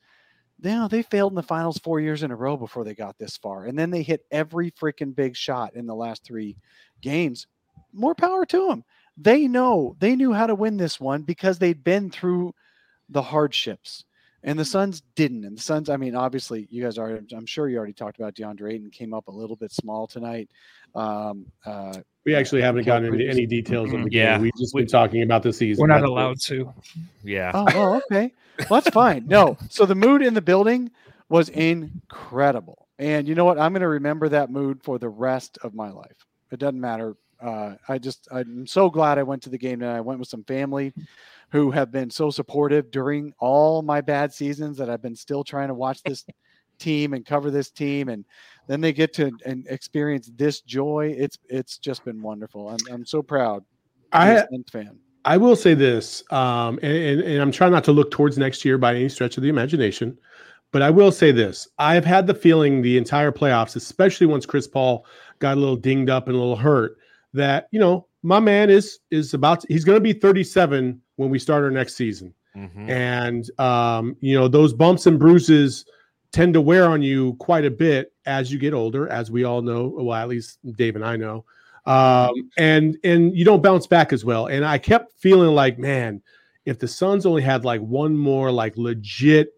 you know, they failed in the finals four years in a row before they got this far, and then they hit every freaking big shot in the last three games. More power to them. They know they knew how to win this one because they'd been through the hardships. And the Suns didn't. And the Suns, I mean, obviously, you guys are, I'm sure you already talked about DeAndre Ayton came up a little bit small tonight. Um, uh, we actually haven't gotten into any details of the Yeah. game. We've just been talking about the season. We're not That's it. allowed to. Yeah. Oh, well, okay. Well, that's fine. No. So the mood in the building was incredible. And you know what? I'm going to remember that mood for the rest of my life. It doesn't matter. Uh, I just, I'm so glad I went to the game and I went with some family who have been so supportive during all my bad seasons that I've been still trying to watch this team and cover this team. And then they get to and experience this joy. It's, it's just been wonderful. I'm, I'm so proud. to be a I fan. I will say this, um, and, and, and I'm trying not to look towards next year by any stretch of the imagination, but I will say this: I've had the feeling the entire playoffs, especially once Chris Paul got a little dinged up and a little hurt, that you know my man is is about to, he's going to be 37 when we start our next season, Mhm. and um, you know those bumps and bruises tend to wear on you quite a bit as you get older, as we all know. Well, at least Dave and I know um, and and you don't bounce back as well. And I kept feeling like, man, if the Suns only had like one more like legit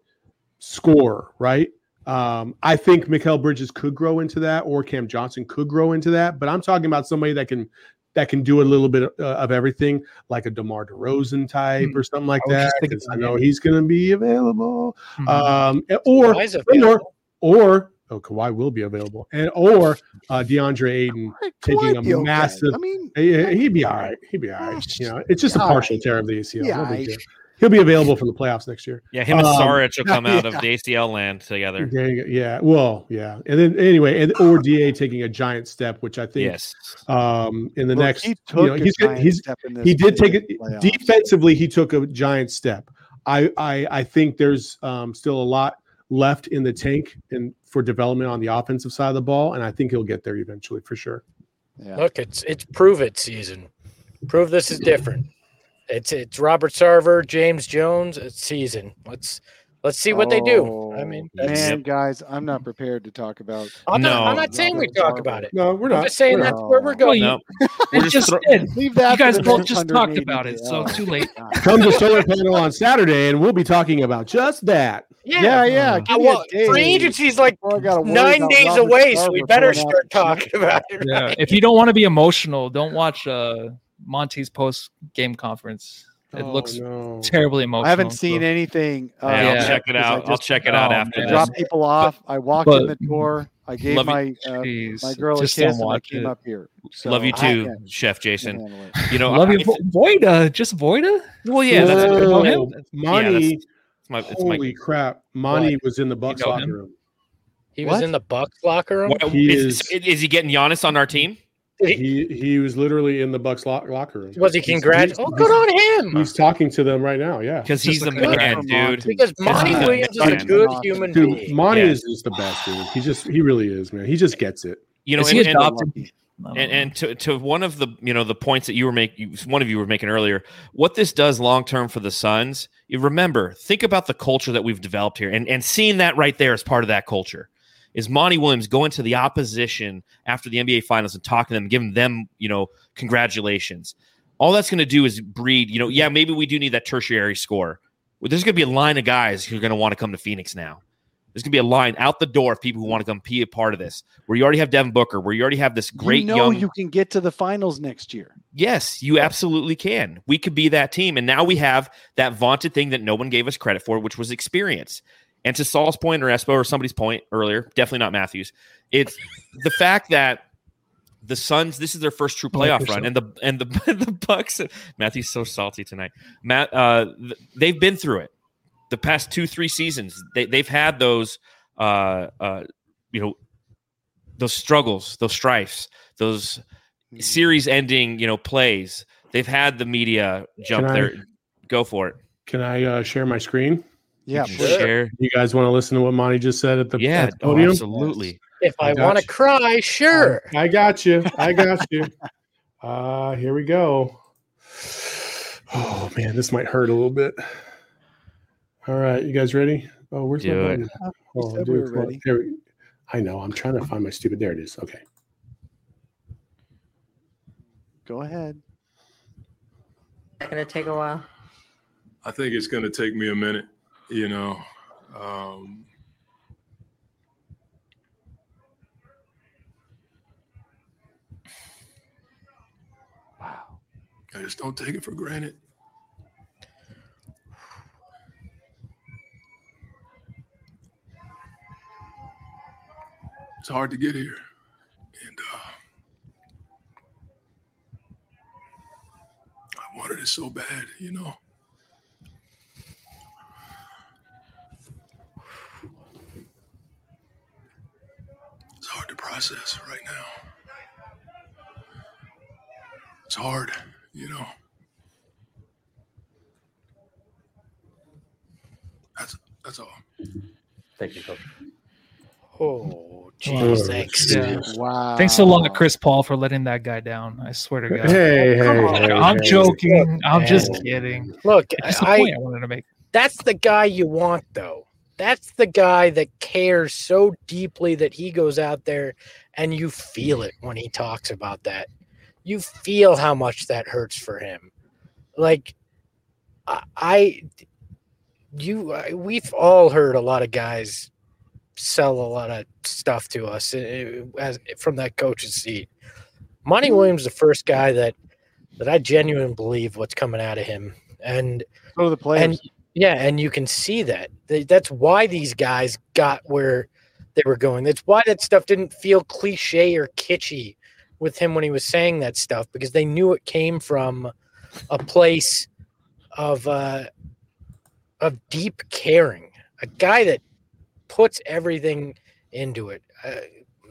score, right? Um, I think Mikal Bridges could grow into that, or Cam Johnson could grow into that. But I'm talking about somebody that can that can do a little bit uh, of everything, like a DeMar DeRozan type Hmm. or something like I that. just thinking 'cause I know he's going to be available. Mhm. Um, or Kawhi's or available. or oh, Kawhi will be available, and or uh, DeAndre Right, taking a be okay. massive- I mean, he, he'd be all right. He'd be all right. You know, it's just a partial right. tear of the ACL. Yeah, No big I- deal. He'll be available for the playoffs next year. Yeah, him and Um, Saric will come out of the ACL land together. Yeah, yeah. Well, yeah. And then anyway, and or Da taking a giant step, which I think Yes. um in the look, next he took you know, a he's giant he's step in this he did take it defensively he took a giant step. I I I think there's um still a lot left in the tank and for development on the offensive side of the ball and I think he'll get there eventually for sure. Yeah. Look, it's it's prove it season. Prove this is different. It's it's Robert Sarver, James Jones. It's season. Let's let's see what they do. I Oh, mean, man, guys, I'm not prepared to talk about. I'm not. I'm not saying we Robert talk about it. No, we're I'm not. just saying We're that's not. where we're Well, going. you- No. It We're just just thro- did. Leave that. You guys both just talked about it, so days. too late. Oh, Come to solar panel on Saturday and we'll be talking about just that. yeah, yeah. Uh, give Uh, me well, free agency's like before I gotta worry nine days Robert away, so we better start talking about it. Yeah. If you don't want to be emotional, don't watch uh, Monty's post game conference. It Oh, looks no. terribly emotional. I haven't seen so- anything. Uh, Yeah, I'll Yeah. check it because I out. I'll check it out Oh, after I man. this. dropped people off. I walked but- in the door. I gave Love my uh, my girl a kiss, and I came it. up here. So Love you too, can't- Chef Jason. You know, Love I- you, Vo- Voida. Just Voida. well, yeah, that's, Whoa. that's, know Oh, him? that's Monty, my, it's my holy crap. Monty was in the Bucks know locker him? room. He was in the Bucks locker room. What- He is, is- is he getting Giannis on our team? He he was literally in the Bucks lock, locker room. Was he He's- congratulated? Oh, good on him. He's talking to them right now. Yeah, Because he's the man, dude. Monty. Because Monty Yeah. Williams is a good human dude. being. Monty Yeah. is, just the best, dude. He just he really is, man. He just gets it. You know, Is and, and- adopted? Lucky. I don't and, and to, to one of the you know the points that you were making one of you were making earlier what this does long term for the suns you remember think about the culture that we've developed here and, and seeing that right there as part of that culture is monty williams going to the opposition after the nba finals and talking to them giving them you know congratulations all that's going to do is breed you know yeah maybe we do need that tertiary score Well, there's going to be a line of guys who are going to want to come to phoenix now there's going to be a line out the door of people who want to come be a part of this where you already have devin booker where you already have this great you know young you can get to the finals next year. Yes, you absolutely can. We could be that team. And now we have that vaunted thing that no one gave us credit for, which was experience. And to Saul's point or Espo or somebody's point earlier, definitely not Matthews, it's the fact that the Suns, this is their first true playoff run, and the and the the Bucks. Matthew's so salty tonight. Matt, uh, they've been through it. The past two, three seasons, they they've had those, uh, uh, you know, those struggles, those strifes, those series ending, you know, plays. They've had the media jump Can I- there. Go for it. Can I uh, share my screen? Yeah, You please. share. You guys want to listen to what Monty just said at the, Yeah, at the oh, podium? absolutely. If I I want to cry, sure. I got you. I got you. Uh, here we go. Oh man, this might hurt a little bit. All right, you guys ready? Oh, where's Do my it. button? We Oh, said dude, we were come on. ready. Here we- I know. I'm trying to find my stupid. There it is. Okay. Go ahead. It's gonna take a while. I think it's going to take me a minute, you know. Um, Wow. I just don't take it for granted. It's hard to get here. And uh, I wanted it so bad, you know. Hard to process right now. It's hard, you know. That's that's all. Thank you, Coach. Oh, Wow. jeez, thanks. Yeah. Wow. Thanks a lot, to Chris Paul, for letting that guy down. I swear to God. Hey, hey, hey, I'm hey. joking. I'm just kidding. Look, That's the I, point I wanted to make. that's the guy you want, though. That's the guy that cares so deeply that he goes out there and you feel it when he talks about that. You feel how much that hurts for him. Like, I, you, I, we've all heard a lot of guys sell a lot of stuff to us uh, as from that coach's seat. Monty Williams, the first guy that that I genuinely believe what's coming out of him, and to the players. and yeah, and you can see that. That's why these guys got where they were going. That's why that stuff didn't feel cliche or kitschy with him when he was saying that stuff because they knew it came from a place of uh, of deep caring. A guy that puts everything into it. Uh,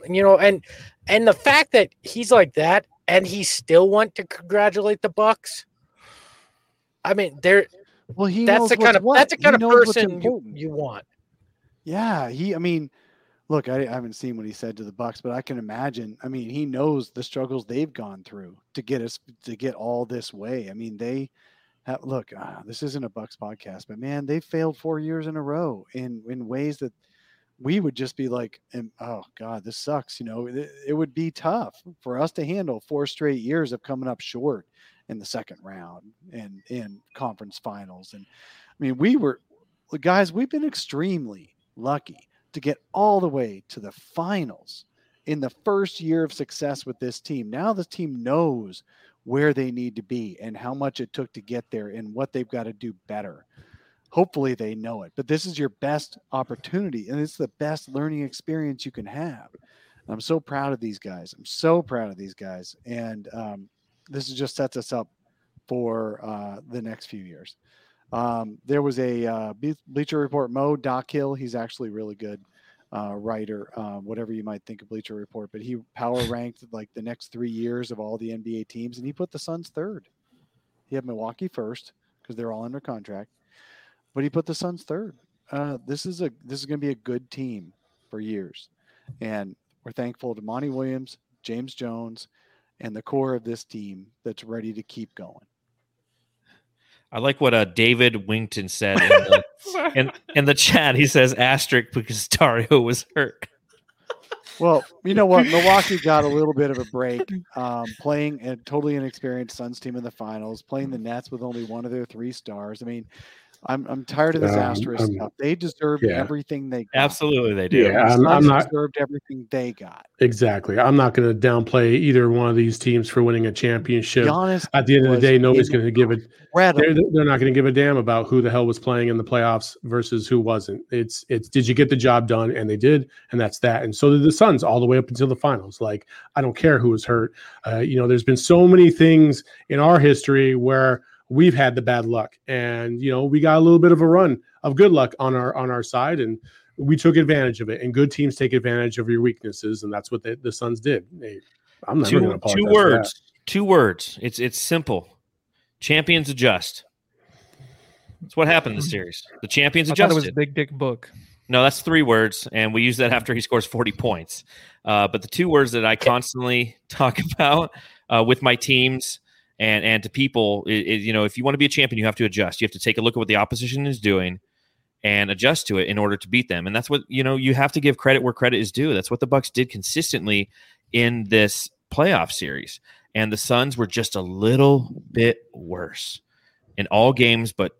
you know, and and the fact that he's like that and he still want to congratulate the Bucks. I mean, there well, he that's the kind of what. that's the He kind of person you, you want. Yeah, he. I mean, look, I, I haven't seen what he said to the Bucks, but I can imagine. I mean, he knows the struggles they've gone through to get us to get all this way. I mean, they have, look. Uh, this isn't a Bucks podcast, but man, they failed four years in a row in in ways that we would just be like, "Oh God, this sucks." You know, it, it would be tough for us to handle four straight years of coming up short in the second round and in conference finals. And I mean, we were guys. We've been extremely lucky to get all the way to the finals in the first year of success with this team. Now this team knows where they need to be and how much it took to get there and what they've got to do better. Hopefully they know it, but this is your best opportunity and it's the best learning experience you can have. I'm so proud of these guys. I'm so proud of these guys. And um, this is just sets us up for uh, the next few years. Um, there was a uh, Bleacher Report Mo Dakhil. He's actually really good. uh, writer, uh, whatever you might think of Bleacher Report, but he power ranked like the next three years of all the NBA teams, and he put the Suns third. He had Milwaukee first because they're all under contract, but he put the Suns third. Uh, this is a this is going to be a good team for years, and we're thankful to Monty Williams, James Jones, and the core of this team that's ready to keep going. I like what uh, David Wington said in the, in, in the chat. He says asterisk because Dario was hurt. Well, you know what? Milwaukee got a little bit of a break um, playing a totally inexperienced Suns team in the finals, playing the Nets with only one of their three stars. I mean, I'm I'm tired of this um, asterisk um, stuff. They deserved yeah. everything they got. Absolutely, they do. Yeah, I'm, I'm, not deserved everything they got. Exactly. I'm not going to downplay either one of these teams for winning a championship. Giannis At the end of the day, nobody's going to give it. They're, they're not going to give a damn about who the hell was playing in the playoffs versus who wasn't. It's it's did you get the job done? And they did, and that's that. And so did the Suns all the way up until the finals. Like I don't care who was hurt. Uh, you know, there's been so many things in our history where we've had the bad luck. And you know we got a little bit of a run of good luck on our on our side and we took advantage of it. And good teams take advantage of your weaknesses and that's what the, the suns did. They, i'm never two, two words two words. It's it's simple. Champions adjust. That's what happened in the series. The champions adjusted it was a big dick book. No that's three words and we use that after he scores 40 points. Uh, but the two words that i constantly talk about uh, with my teams and and to people, it, it, you know, if you want to be a champion, you have to adjust. You have to take a look at what the opposition is doing and adjust to it in order to beat them. And that's what you know. You have to give credit where credit is due. That's what the Bucks did consistently in this playoff series. And the Suns were just a little bit worse in all games, but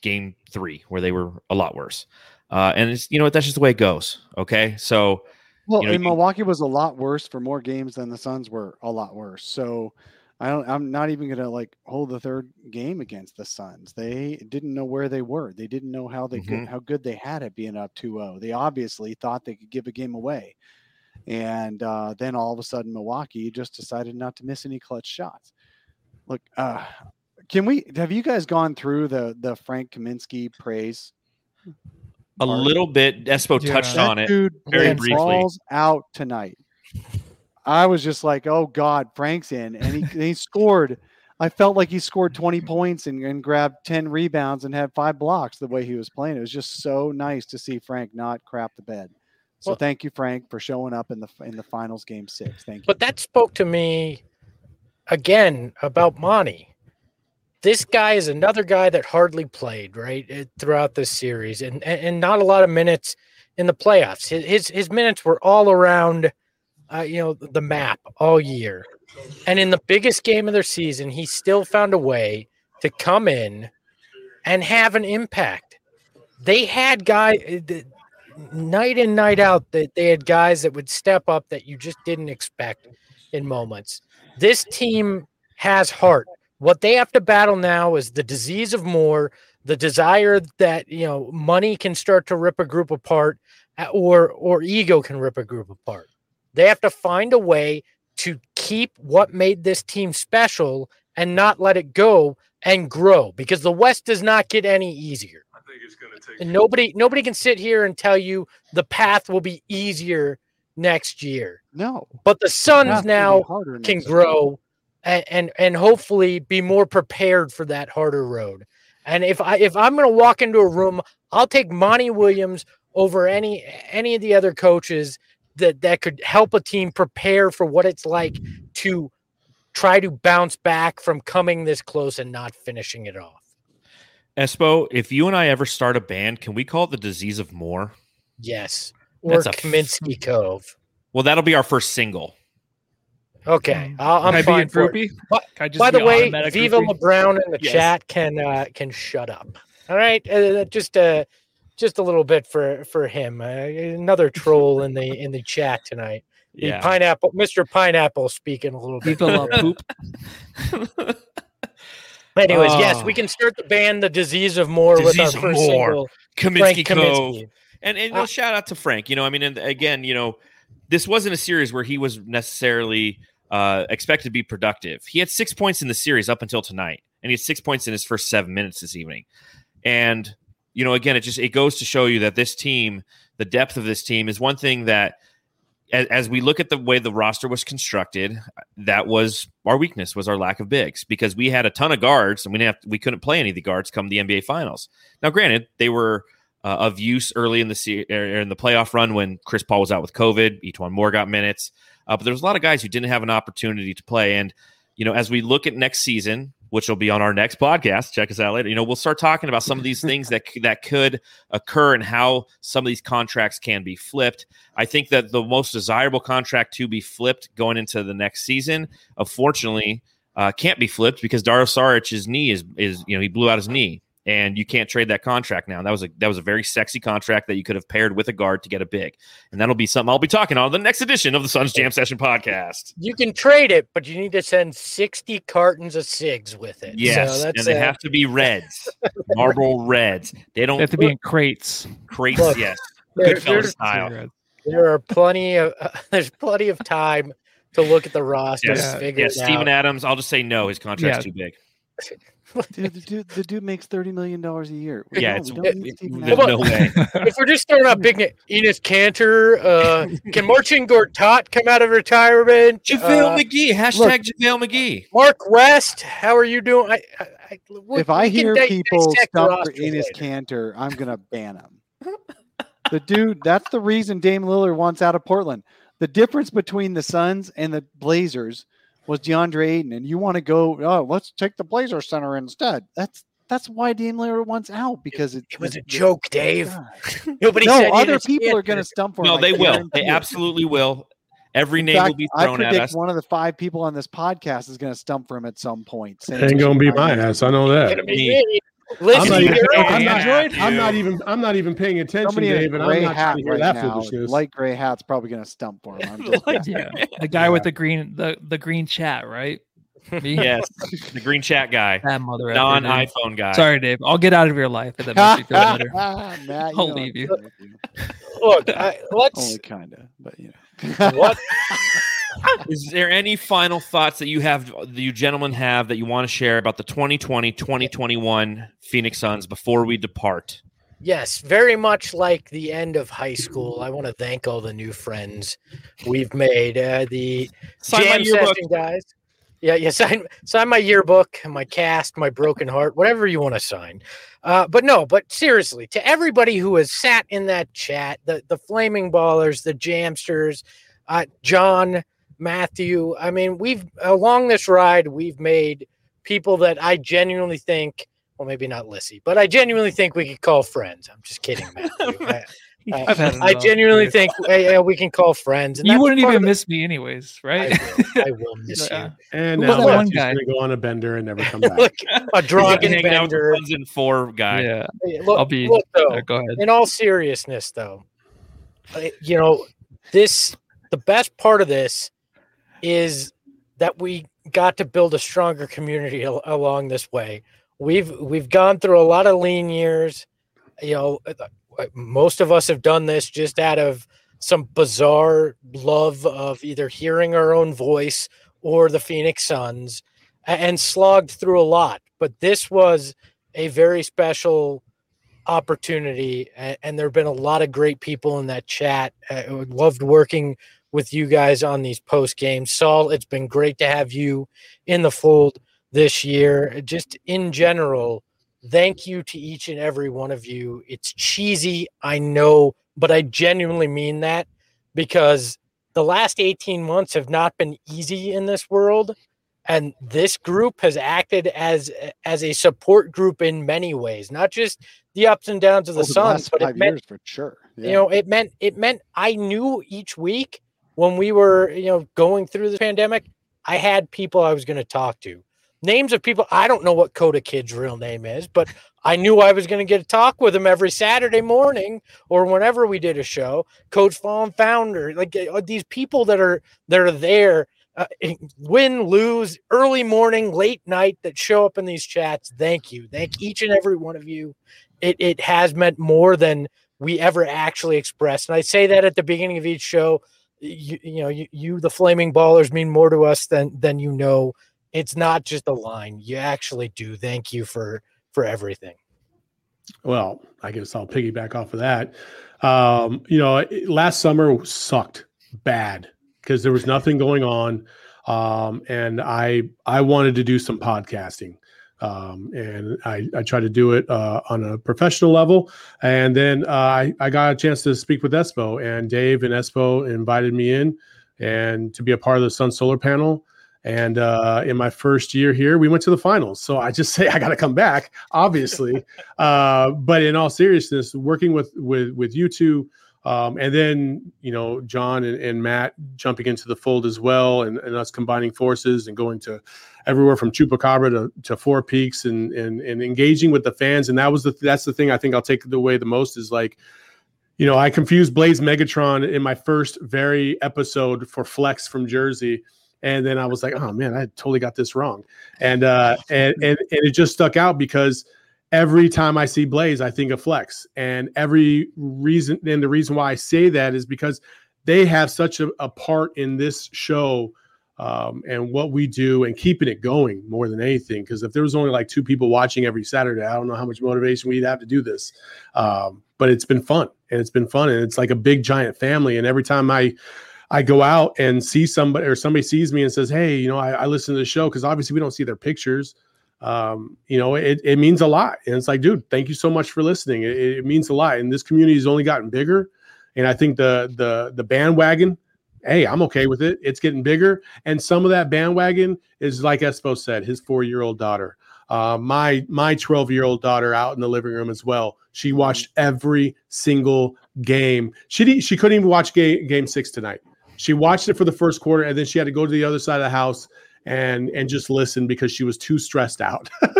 game three where they were a lot worse. Uh, and it's you know that's just the way it goes. Okay, so well, you know, Milwaukee was a lot worse for more games than the Suns were a lot worse. So I don't. I'm not even gonna like hold the third game against the Suns. They didn't know where they were. They didn't know how they mm-hmm. could, how good they had it being up 2-0. They obviously thought they could give a game away, and uh, then all of a sudden Milwaukee just decided not to miss any clutch shots. Look, uh, can we? Have you guys gone through the the Frank Kaminsky praise? A little bit. Espo yeah. touched that on it very briefly. Balls out tonight. I was just like, oh God, Frank's in. And he, he scored. I felt like he scored 20 points and, and grabbed 10 rebounds and had five blocks the way he was playing. It was just so nice to see Frank not crap the bed. So well, thank you, Frank, for showing up in the in the finals game six. Thank you. But that spoke to me again about Monty. This guy is another guy that hardly played right eh, throughout this series, and and, and not a lot of minutes in the playoffs. His his, his minutes were all around – uh, you know, the map all year. And in the biggest game of their season, he still found a way to come in and have an impact. They had guys uh, night in night out that they had guys that would step up that you just didn't expect in moments. This team has heart. What they have to battle now is the disease of more, the desire that you know money can start to rip a group apart, uh, or or ego can rip a group apart. They have to find a way to keep what made this team special and not let it go and grow because the West does not get any easier. I think it's going to take and nobody nobody can sit here and tell you the path will be easier next year. No. But the Suns now can grow and, and and hopefully be more prepared for that harder road. And if I if I'm going to walk into a room, I'll take Monty Williams over any any of the other coaches that that could help a team prepare for what it's like to try to bounce back from coming this close and not finishing it off. Espo, if you and I ever start a band, can we call it the disease of more? Yes. Or That's Kaminsky f- Cove. Well, that'll be our first single. Okay, i am fine for it. By, by the way, Viva LeBron in the yes. chat can uh, can shut up. All right, uh, just uh, just a little bit for for him. Uh, another troll in the in the chat tonight. Yeah. The pineapple, Mr. Pineapple, speaking a little bit. People love poop. Anyways, oh. yes, we can start the band "The Disease of More" Disease with our first more. single, Kaminsky Cove. And and uh, shout out to Frank. You know, I mean, and again, you know, this wasn't a series where he was necessarily uh, expected to be productive. He had six points in the series up until tonight, and he had six points in his first seven minutes this evening. And you know, again, it just it goes to show you that this team, the depth of this team, is one thing that as, as, we look at the way the roster was constructed, that was our weakness was our lack of bigs because we had a ton of guards and we didn't have, we couldn't play any of the guards come the NBA finals. Now, granted, they were uh, of use early in the er, in the playoff run when Chris Paul was out with COVID. E'Twaun Moore got minutes, uh, but there was a lot of guys who didn't have an opportunity to play. And you know, as we look at next season, which will be on our next podcast. Check us out later. You know, we'll start talking about some of these things that that could occur and how some of these contracts can be flipped. I think that the most desirable contract to be flipped going into the next season, unfortunately, uh, can't be flipped because Dario Saric's knee is is you know he blew out his knee and you can't trade that contract now. And that was a that was a very sexy contract that you could have paired with a guard to get a big, and that'll be something I'll be talking on the next edition of the Suns Jam Session podcast. You can trade it, but you need to send sixty cartons of cigs with it. Yes, so and they uh, have to be reds, Marlboro reds. They don't they have to be in crates. Crates, look, yes, good style. There are plenty of uh, there's plenty of time to look at the roster. Yes, yes. Steven Adams. I'll just say no. His contract's yeah. too big. Dude, the dude, the dude makes thirty million dollars a year. Yeah, it's, it, there's no way. if we're just throwing out big name, Enes Kanter, uh, can Marcin Gortat come out of retirement? JaVale uh, McGee, hashtag look, JaVale McGee. Mark West, how are you doing? I, I, I, if I hear people stump for Enes Kanter, I'm gonna ban him. the dude, that's the reason Dame Lillard wants out of Portland. The difference between the Suns and the Blazers was DeAndre Ayton, and you want to go, oh, let's take the Blazer Center instead. That's that's why Dame Lillard wants out because it, it was a joke, Dave. Nobody no, said other people are going to stump for him. No, him. they will. They absolutely will. Every name fact, will be thrown I predict One of the five people on this podcast is going to stump for him at some point. Ain't going to be my ass. I know that. I'm not, even, I'm, not, I'm not, even. I'm not even paying attention, Somebody Dave, and I'm not trying to hear right that now, foolishness. Light gray hat's probably going to stump for him. Just, yeah. the guy yeah. with the green, the the green chat, right? Me? Yes, the green chat guy, that mother non iPhone guy. Sorry, Dave. I'll get out of your life if that makes you feel better. Matt, I'll leave you. Look, I, let's only kind of, but you know what. Is there any final thoughts that you have, that you gentlemen have, that you want to share about the 2020 2021 Phoenix Suns before we depart? Yes, very much like the end of high school. I want to thank all the new friends we've made. Uh, the sign jam session guys. Yeah, yeah. Sign sign my yearbook, my cast, my broken heart, whatever you want to sign. Uh, but no, but seriously, to everybody who has sat in that chat, the the flaming ballers, the jamsters, uh, John, Matthew. I mean, we've along this ride, we've made people that I genuinely think, well, maybe not Lissy, but I genuinely think we could call friends. I'm just kidding, Matthew. I, I, I genuinely think hey, we can call friends. you wouldn't even miss me, anyways, right? I will, I will miss you. And now one guy going to go on a bender and never come back. look, a drunken bender. and four guy. Yeah, look, I'll be. Look, though, go ahead. In all seriousness, though, you know this. The best part of this is that we got to build a stronger community al- along this way. We've we've gone through a lot of lean years. You know, uh, uh, most of us have done this just out of some bizarre love of either hearing our own voice or the Phoenix Suns and slogged through a lot. But this was a very special opportunity. And there have been a lot of great people in that chat. I loved working with you guys on these post games. Saul, it's been great to have you in the fold this year. Just in general, thank you to each and every one of you. It's cheesy, I know, but I genuinely mean that because the last 18 months have not been easy in this world and this group has acted as as a support group in many ways not just the ups and downs of the Suns, but it meant for sure. Yeah. You know, it meant it meant I knew each week when we were, you know, going through the pandemic, I had people I was going to talk to. Names of people I don't know what Coda Kid's real name is, but I knew I was going to get a talk with him every Saturday morning or whenever we did a show. Coach Fallen Founder, like uh, these people that are that are there, uh, win, lose, early morning, late night that show up in these chats. Thank you, thank each and every one of you. It it has meant more than we ever actually expressed, and I say that at the beginning of each show you, you know, you, you, the flaming ballers mean more to us than than you know. It's not just a line. You actually do. Thank you for for everything. Well, I guess I'll piggyback off of that. Um, you know, last summer sucked bad because there was nothing going on, um, and I I wanted to do some podcasting. Um, and I, I try to do it uh, on a professional level. And then uh, I, I got a chance to speak with Espo, and Dave and Espo invited me in and to be a part of the Sun Solar Panel. And uh, in my first year here, we went to the finals. So I just say I got to come back, obviously. uh, but in all seriousness, working with with with you two, um, and then you know John and, and, Matt jumping into the fold as well, and, and, us combining forces and going to everywhere from Chupacabra to, to Four Peaks and, and and engaging with the fans. And that was the that's the thing I think I'll take away the most is like you know, I confused Blaze Megatron in my first very episode for Flex from Jersey. And then I was like, oh man, I totally got this wrong. And uh and and, and it just stuck out because every time I see Blaze, I think of Flex. And every reason and the reason why I say that is because they have such a, a part in this show um, and what we do and keeping it going more than anything. Because if there was only like two people watching every Saturday, I don't know how much motivation we'd have to do this. Um, but it's been fun and it's been fun and it's like a big giant family. And every time I I go out and see somebody or somebody sees me and says, Hey, you know, I, I listen to the show because obviously we don't see their pictures. Um, you know, it, it means a lot. And it's like, dude, thank you so much for listening. It, it means a lot. And this community has only gotten bigger. And I think the the the bandwagon hey, I'm okay with it. It's getting bigger. And some of that bandwagon is like Espo said, his four-year-old daughter. Uh, my my 12-year-old daughter out in the living room as well. She mm-hmm. watched every single game. She she couldn't even watch game, game six tonight. She watched it for the first quarter, and then she had to go to the other side of the house and and just listen because she was too stressed out. you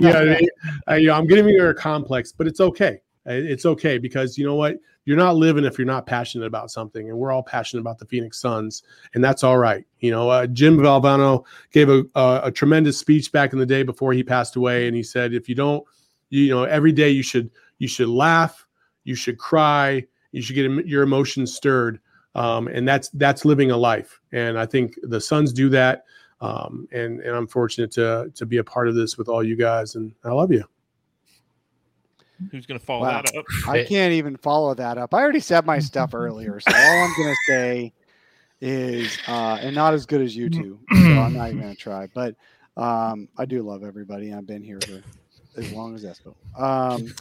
know, I mean? uh, you know, I'm giving her a complex, but it's okay. It's okay because you know what? You're not living if you're not passionate about something, and we're all passionate about the Phoenix Suns, and that's all right. You know, uh, Jim Valvano gave a, a, a tremendous speech back in the day before he passed away, and he said, if you don't, you know, every day you should you should laugh, you should cry, you should get your emotions stirred, um, and that's that's living a life. And I think the Suns do that, um, and and I'm fortunate to to be a part of this with all you guys, and I love you. Who's going to follow wow. that up? I can't even follow that up. I already said my stuff earlier, so all I'm going to say is, uh, and not as good as you two, so I'm not even going to try. But um, I do love everybody. I've been here for as long as Espo. Um,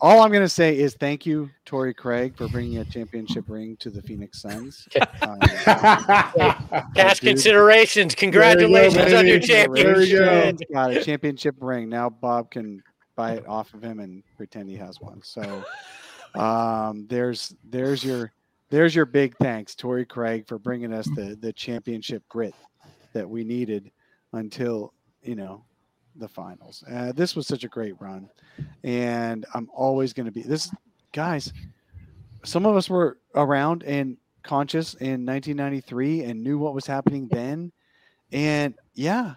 all I'm going to say is thank you, Torrey Craig, for bringing a championship ring to the Phoenix Suns. Um, Cash considerations. Congratulations go, on your championship. Got a championship ring. Now Bob can buy it off of him and pretend he has one. So um, there's there's your there's your big thanks, Torrey Craig, for bringing us the the championship grit that we needed until you know the finals. Uh, this was such a great run, and I'm always going to be this guys. Some of us were around and conscious in 1993 and knew what was happening then, and yeah,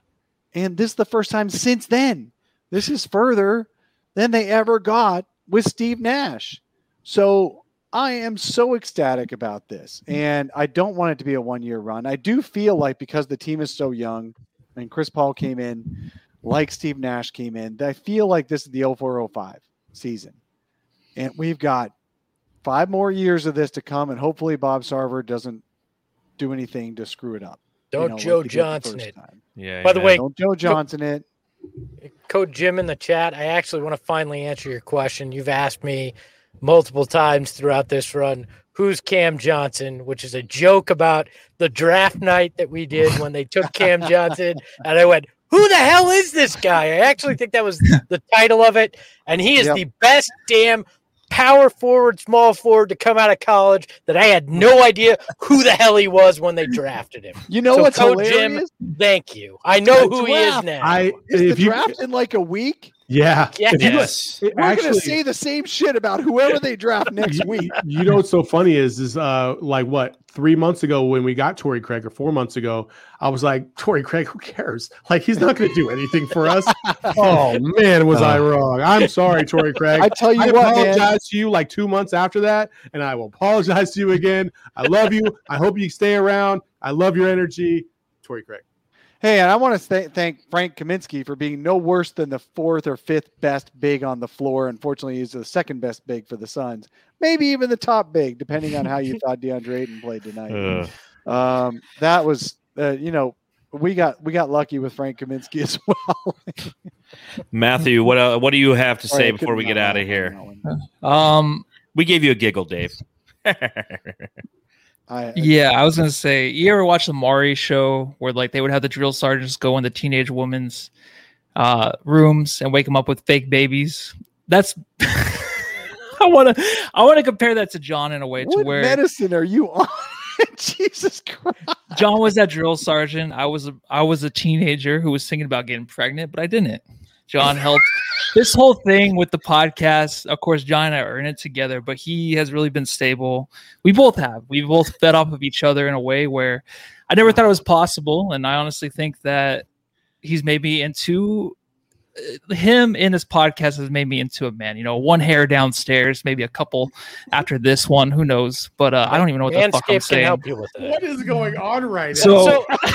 and this is the first time since then this is further than they ever got with Steve Nash. So I am so ecstatic about this. And I don't want it to be a one year run. I do feel like because the team is so young and Chris Paul came in, like Steve Nash came in, I feel like this is the 0405 season. And we've got five more years of this to come. And hopefully Bob Sarver doesn't do anything to screw it up. Don't you know, Joe like Johnson it. Time. Yeah. By yeah. the way, don't Joe Johnson it. Code Jim in the chat. I actually want to finally answer your question. You've asked me multiple times throughout this run who's Cam Johnson, which is a joke about the draft night that we did when they took Cam Johnson. And I went, Who the hell is this guy? I actually think that was the title of it. And he is yep. the best damn power forward, small forward to come out of college that I had no idea who the hell he was when they drafted him. You know so what's Coach hilarious? Jim, thank you. I know who he is now. I, is the you, draft in like a week? Yeah. Yes. We're going to say the same shit about whoever they draft next week. You know what's so funny is is uh like what three months ago when we got Torrey Craig or four months ago, I was like, Torrey Craig, who cares? Like he's not going to do anything for us. oh man, was uh, I wrong? I'm sorry, Torrey Craig. I tell you I what, apologize man. to you like two months after that, and I will apologize to you again. I love you. I hope you stay around. I love your energy, Torrey Craig. Hey, and I want to th- thank Frank Kaminsky for being no worse than the fourth or fifth best big on the floor. Unfortunately, he's the second best big for the Suns. Maybe even the top big, depending on how you thought DeAndre Ayton played tonight. Um, that was, uh, you know, we got we got lucky with Frank Kaminsky as well. Matthew, what uh, what do you have to say right, before we get out of here? on that one. Um, We gave you a giggle, Dave. I, yeah, I was gonna say, you ever watch the Maury show where like they would have the drill sergeants go in the teenage women's uh, rooms and wake them up with fake babies? That's I want to I want to compare that to John in a way to where medicine are you on? Jesus Christ! John was that drill sergeant. I was a, I was a teenager who was thinking about getting pregnant, but I didn't. John helped this whole thing with the podcast. Of course, John and I are in it together, but he has really been stable. We both have. We both fed off of each other in a way where I never thought it was possible, and I honestly think that he's made me into him in his podcast has made me into a man. You know, one hair downstairs, maybe a couple after this one. Who knows? But uh, I don't even know what the fuck I'm Manscaped can saying. help you with that. What is going on right now? So- So, so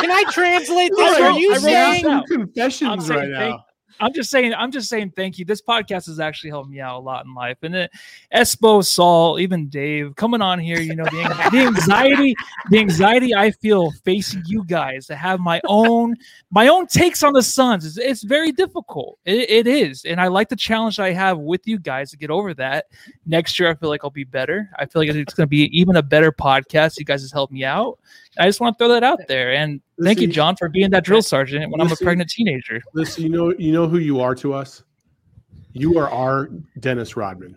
can I translate this? Are you I saying down I'm confessions saying right thank- now? I'm just saying, I'm just saying thank you. This podcast has actually helped me out a lot in life. And it, Espo, Saul, even Dave coming on here, you know, the, the anxiety, the anxiety I feel facing you guys to have my own, my own takes on the Suns. It's, it's very difficult. It, it is. And I like the challenge I have with you guys to get over that. Next year, I feel like I'll be better. I feel like it's going to be even a better podcast. You guys has helped me out. I just want to throw that out there. And thank you, John, for being that drill sergeant when I'm a pregnant teenager. Listen, you know, you know who you are to us. You are our Dennis Rodman.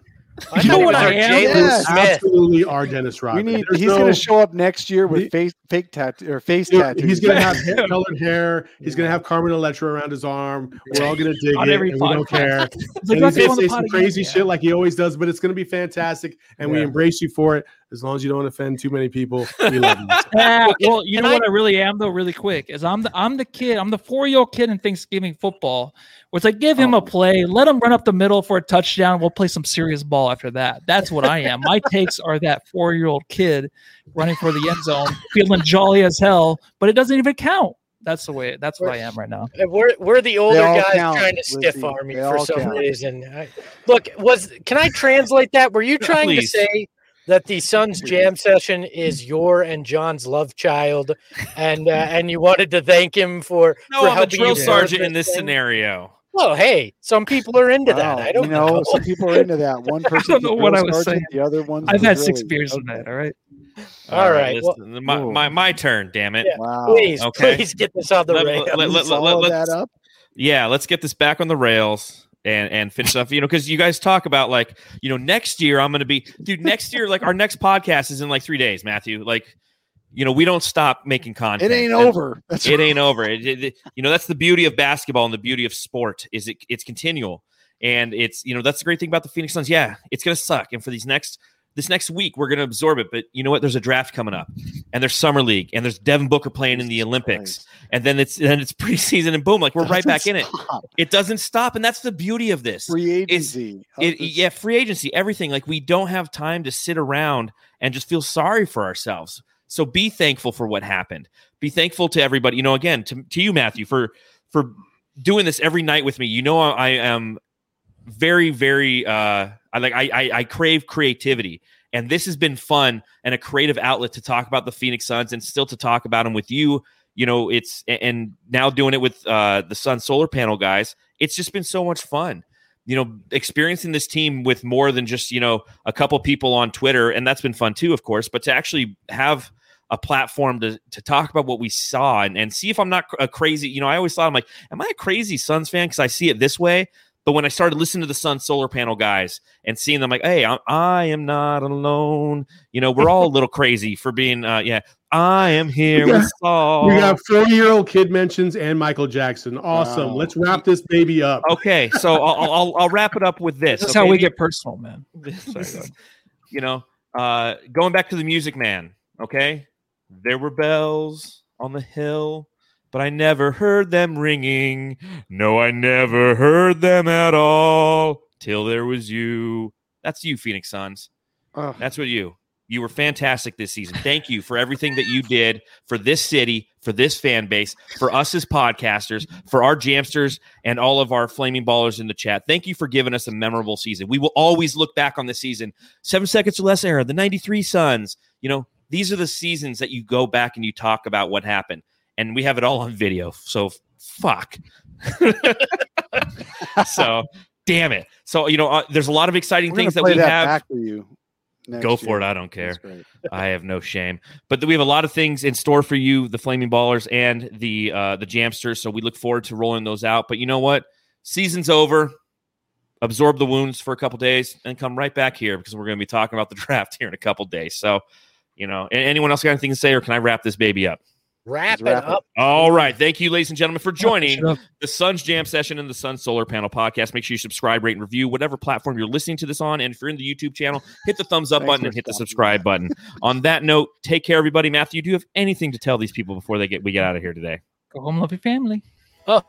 I You know what I am? Yes. Absolutely, our Dennis We Rodman. need. There's he's no- going to show up next year with He- face, fake tattoo or face Dude, tattoos. He's gonna have hair, colored hair. He's gonna have Carmen Electra around his arm. We're all gonna dig it, every and we don't care. It's And he's gonna say pod some again. crazy Yeah. shit like he always does, but it's gonna be fantastic, and we embrace you for it. As long as you don't offend too many people, we love you. Yeah, Well, you can know I- what I really am though, really quick, is I'm the I'm the kid, I'm the four year old kid in Thanksgiving football. Where it's like give him Oh. a play, let him run up the middle for a touchdown. We'll play some serious ball after that. That's what I am. My takes are that four year old kid running for the end zone, feeling jolly as hell, but it doesn't even count. That's the way. That's what I am right now. We're we're the older all guys count, trying to Lizzie. stiff arm me for some count. reason. I, look, was can I translate that? Were you trying Please. to say that the Suns Jam session is your and John's love child, and uh, and you wanted to thank him for No, for I'm a helping drill you sergeant in this thing? scenario. Well, hey, some people are into that. Wow, I don't you know, know. some people are into that. One person, know what I was saying. The other one, I've had six beers of that. All right. All right, well- listen, my, my my turn. Damn it. Yeah. Wow. Please, Okay. please get this on the Let- rails. let- let- Can you let- follow let's- that up. yeah, let's get this back on the rails and and finish up. You know, because you guys talk about like, you know, next year I'm going to be, dude. Next year, like our next podcast is in like three days, Matthew. Like, you know, we don't stop making content. It ain't And over. That's It ain't over. It- it- it- you know, that's the beauty of basketball and the beauty of sport is it it's continual. And it's you know that's the great thing about the Phoenix Suns. Yeah, it's gonna suck. And for these next this next week, we're gonna absorb it. But you know what? There's a draft coming up, and there's summer league, and there's Devin Booker playing in the Olympics and then it's then it's preseason and boom like we're right back in it. it doesn't stop and that's the beauty of this. Free agency. it, yeah free agency everything. Like we don't have time to sit around and just feel sorry for ourselves. So be thankful for what happened. Be thankful to everybody. You know again to, to you matthew for for doing this every night with me. You know i, I am very very uh i like I, I i crave creativity. And this has been fun and a creative outlet to talk about the phoenix suns and still to talk about them with you. You know it's and now doing it with uh the sun solar panel guys it's just been so much fun. You know experiencing this team with more than just you know a couple people on twitter and that's been fun too of course but to actually have a platform to to talk about what we saw and, and see if i'm not a crazy. You know i always thought i'm like am i a crazy suns fan? Because i see it this way but when I started listening to the Sun Solar Panel guys and seeing them, like, hey, I, I am not alone. You know, we're all a little crazy for being, uh, yeah, I am here We got- with Saul. We got four-year-old kid mentions and Michael Jackson. Awesome. Wow. Let's wrap this baby up. okay, so I'll, I'll I'll wrap it up with this. That's okay? how we get personal, man. Sorry, you know, uh, going back to the Music Man. Okay, there were bells on the hill, but I never heard them ringing. No, I never heard them at all till there was you. That's you, Phoenix Suns. Ugh. That's what you. You were fantastic this season. Thank you for everything that you did for this city, for this fan base, for us as podcasters, for our jamsters, and all of our flaming ballers in the chat. Thank you for giving us a memorable season. We will always look back on the season. Seven seconds or less era, the 93 Suns. You know, these are the seasons that you go back and you talk about what happened. And we have it all on video. So fuck. so damn it. So, you know, uh, there's a lot of exciting We're things that we that have. back for you. next Go for year. it. I don't care. I have no shame. But we have a lot of things in store for you, the Flaming Ballers and the uh, the Jamsters. So we look forward to rolling those out. But you know what? Season's over. Absorb the wounds for a couple days and come right back here because we're going to be talking about the draft here in a couple days. So, you know, anyone else got anything to say, or can I wrap this baby up? Wrap it wrap it. up. All right. Thank you, ladies and gentlemen, for joining the Suns Jam Session and the Sun Solar Panel podcast. Make sure you subscribe, rate, and review whatever platform you're listening to this on. And if you're in the YouTube channel, hit the thumbs up button and hit the subscribe button. on that note, take care, everybody. Matthew, do you have anything to tell these people before they get we get out of here today? Go home, love your family. Oh.